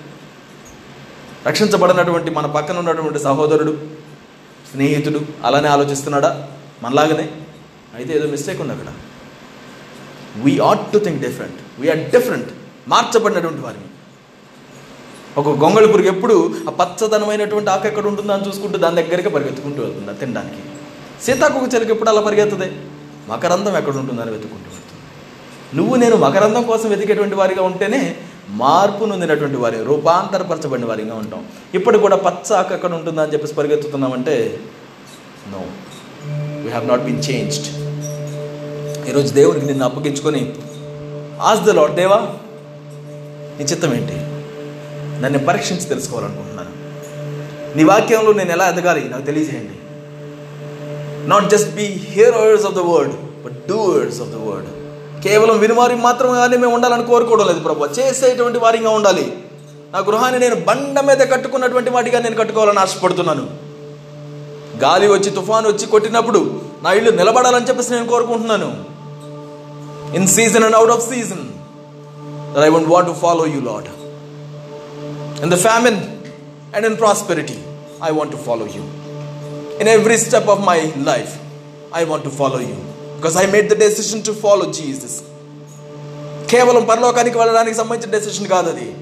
A: రక్షించబడినటువంటి మన పక్కన ఉన్నటువంటి సహోదరుడు స్నేహితుడు అలానే ఆలోచిస్తున్నాడా? మనలాగనే? అయితే ఏదో మిస్టేక్ ఉంది అక్కడ. We ought to think different we are different మార్చబడినటువంటి వారిని. ఒక గొంగళి పురుగు ఎప్పుడు ఆ పచ్చదనమైనటువంటి ఆకు ఎక్కడ ఉంటుందో అని చూసుకుంటూ దాని దగ్గరికి పరిగెత్తుకుంటూ వెళ్తుంది తినడానికి. సీతాకొక చెలికి ఎప్పుడు అలా పరిగెత్తదే మకరందం ఎక్కడ ఉంటుందని వెతుకుంటూ వెళ్తుంది. నువ్వు నేను మకరందం కోసం వెతికేటువంటి వారిగా ఉంటేనే మార్పు నొందినటువంటి వారి రూపాంతరపరచబడిన వారిగా ఉంటాం. ఇప్పుడు కూడా పచ్చ ఎక్కడ అక్కడ ఉంటుందా అని చెప్పేసి పరిగెత్తుతున్నామంటే no we have not been changed ఈరోజు దేవునికి నిన్ను అప్పగించుకొని ఆస్ ద లాడ్ దేవా నీ చిత్తం ఏంటి? నన్ను పరీక్షించి తెలుసుకోవాలనుకుంటున్నాను. నీ వాక్యంలో నేను ఎలా ఎదగాలి? నాకు తెలియజేయండి. Not just be hearers of the word but doers of the word కేవలం వినివారి మాత్రమే మేము ఉండాలని కోరుకోవడం లేదు ప్రభు. చేసేటువంటి వారిగా ఉండాలి. నా గృహాన్ని నేను బండ మీద కట్టుకున్నటువంటి వాటిగా నేను కట్టుకోవాలని ఆశపడుతున్నాను. గాలి వచ్చి తుఫాను వచ్చి కొట్టినప్పుడు నా ఇల్లు నిలబడాలని చెప్పేసి నేను కోరుకుంటున్నాను. In season and out of season I won't want to follow you Lord in the famine and in prosperity I want to follow you in every step of my life, I want to follow you. Because I made the decision to follow Jesus. కేవలం పరలోకానికి వెళ్ళడానికి సంబంధించిన decision కాదు అది.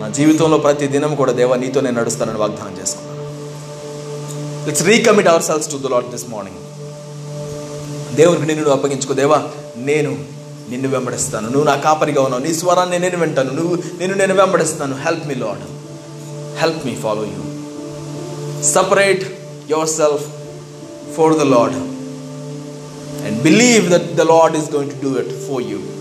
A: నా జీవితంలో ప్రతి దినం కూడా దేవా నీతో నేను నడుస్తానని వాగ్దానం చేసుకున్నాను. Let's recommit ourselves to the Lord this morning దేవునికి నిన్ను అప్పగించుకో. దేవా నేను నిన్ను వెంబడిస్తాను. నువ్వు నా కాపరిగా ఉన్నావు. నీ స్వరాన్ని నేను వింటాను. నువ్వు నిన్ను నేను వెంబడిస్తాను. Help me Lord help me follow you separate yourself for the Lord and believe that the Lord is going to do it for you.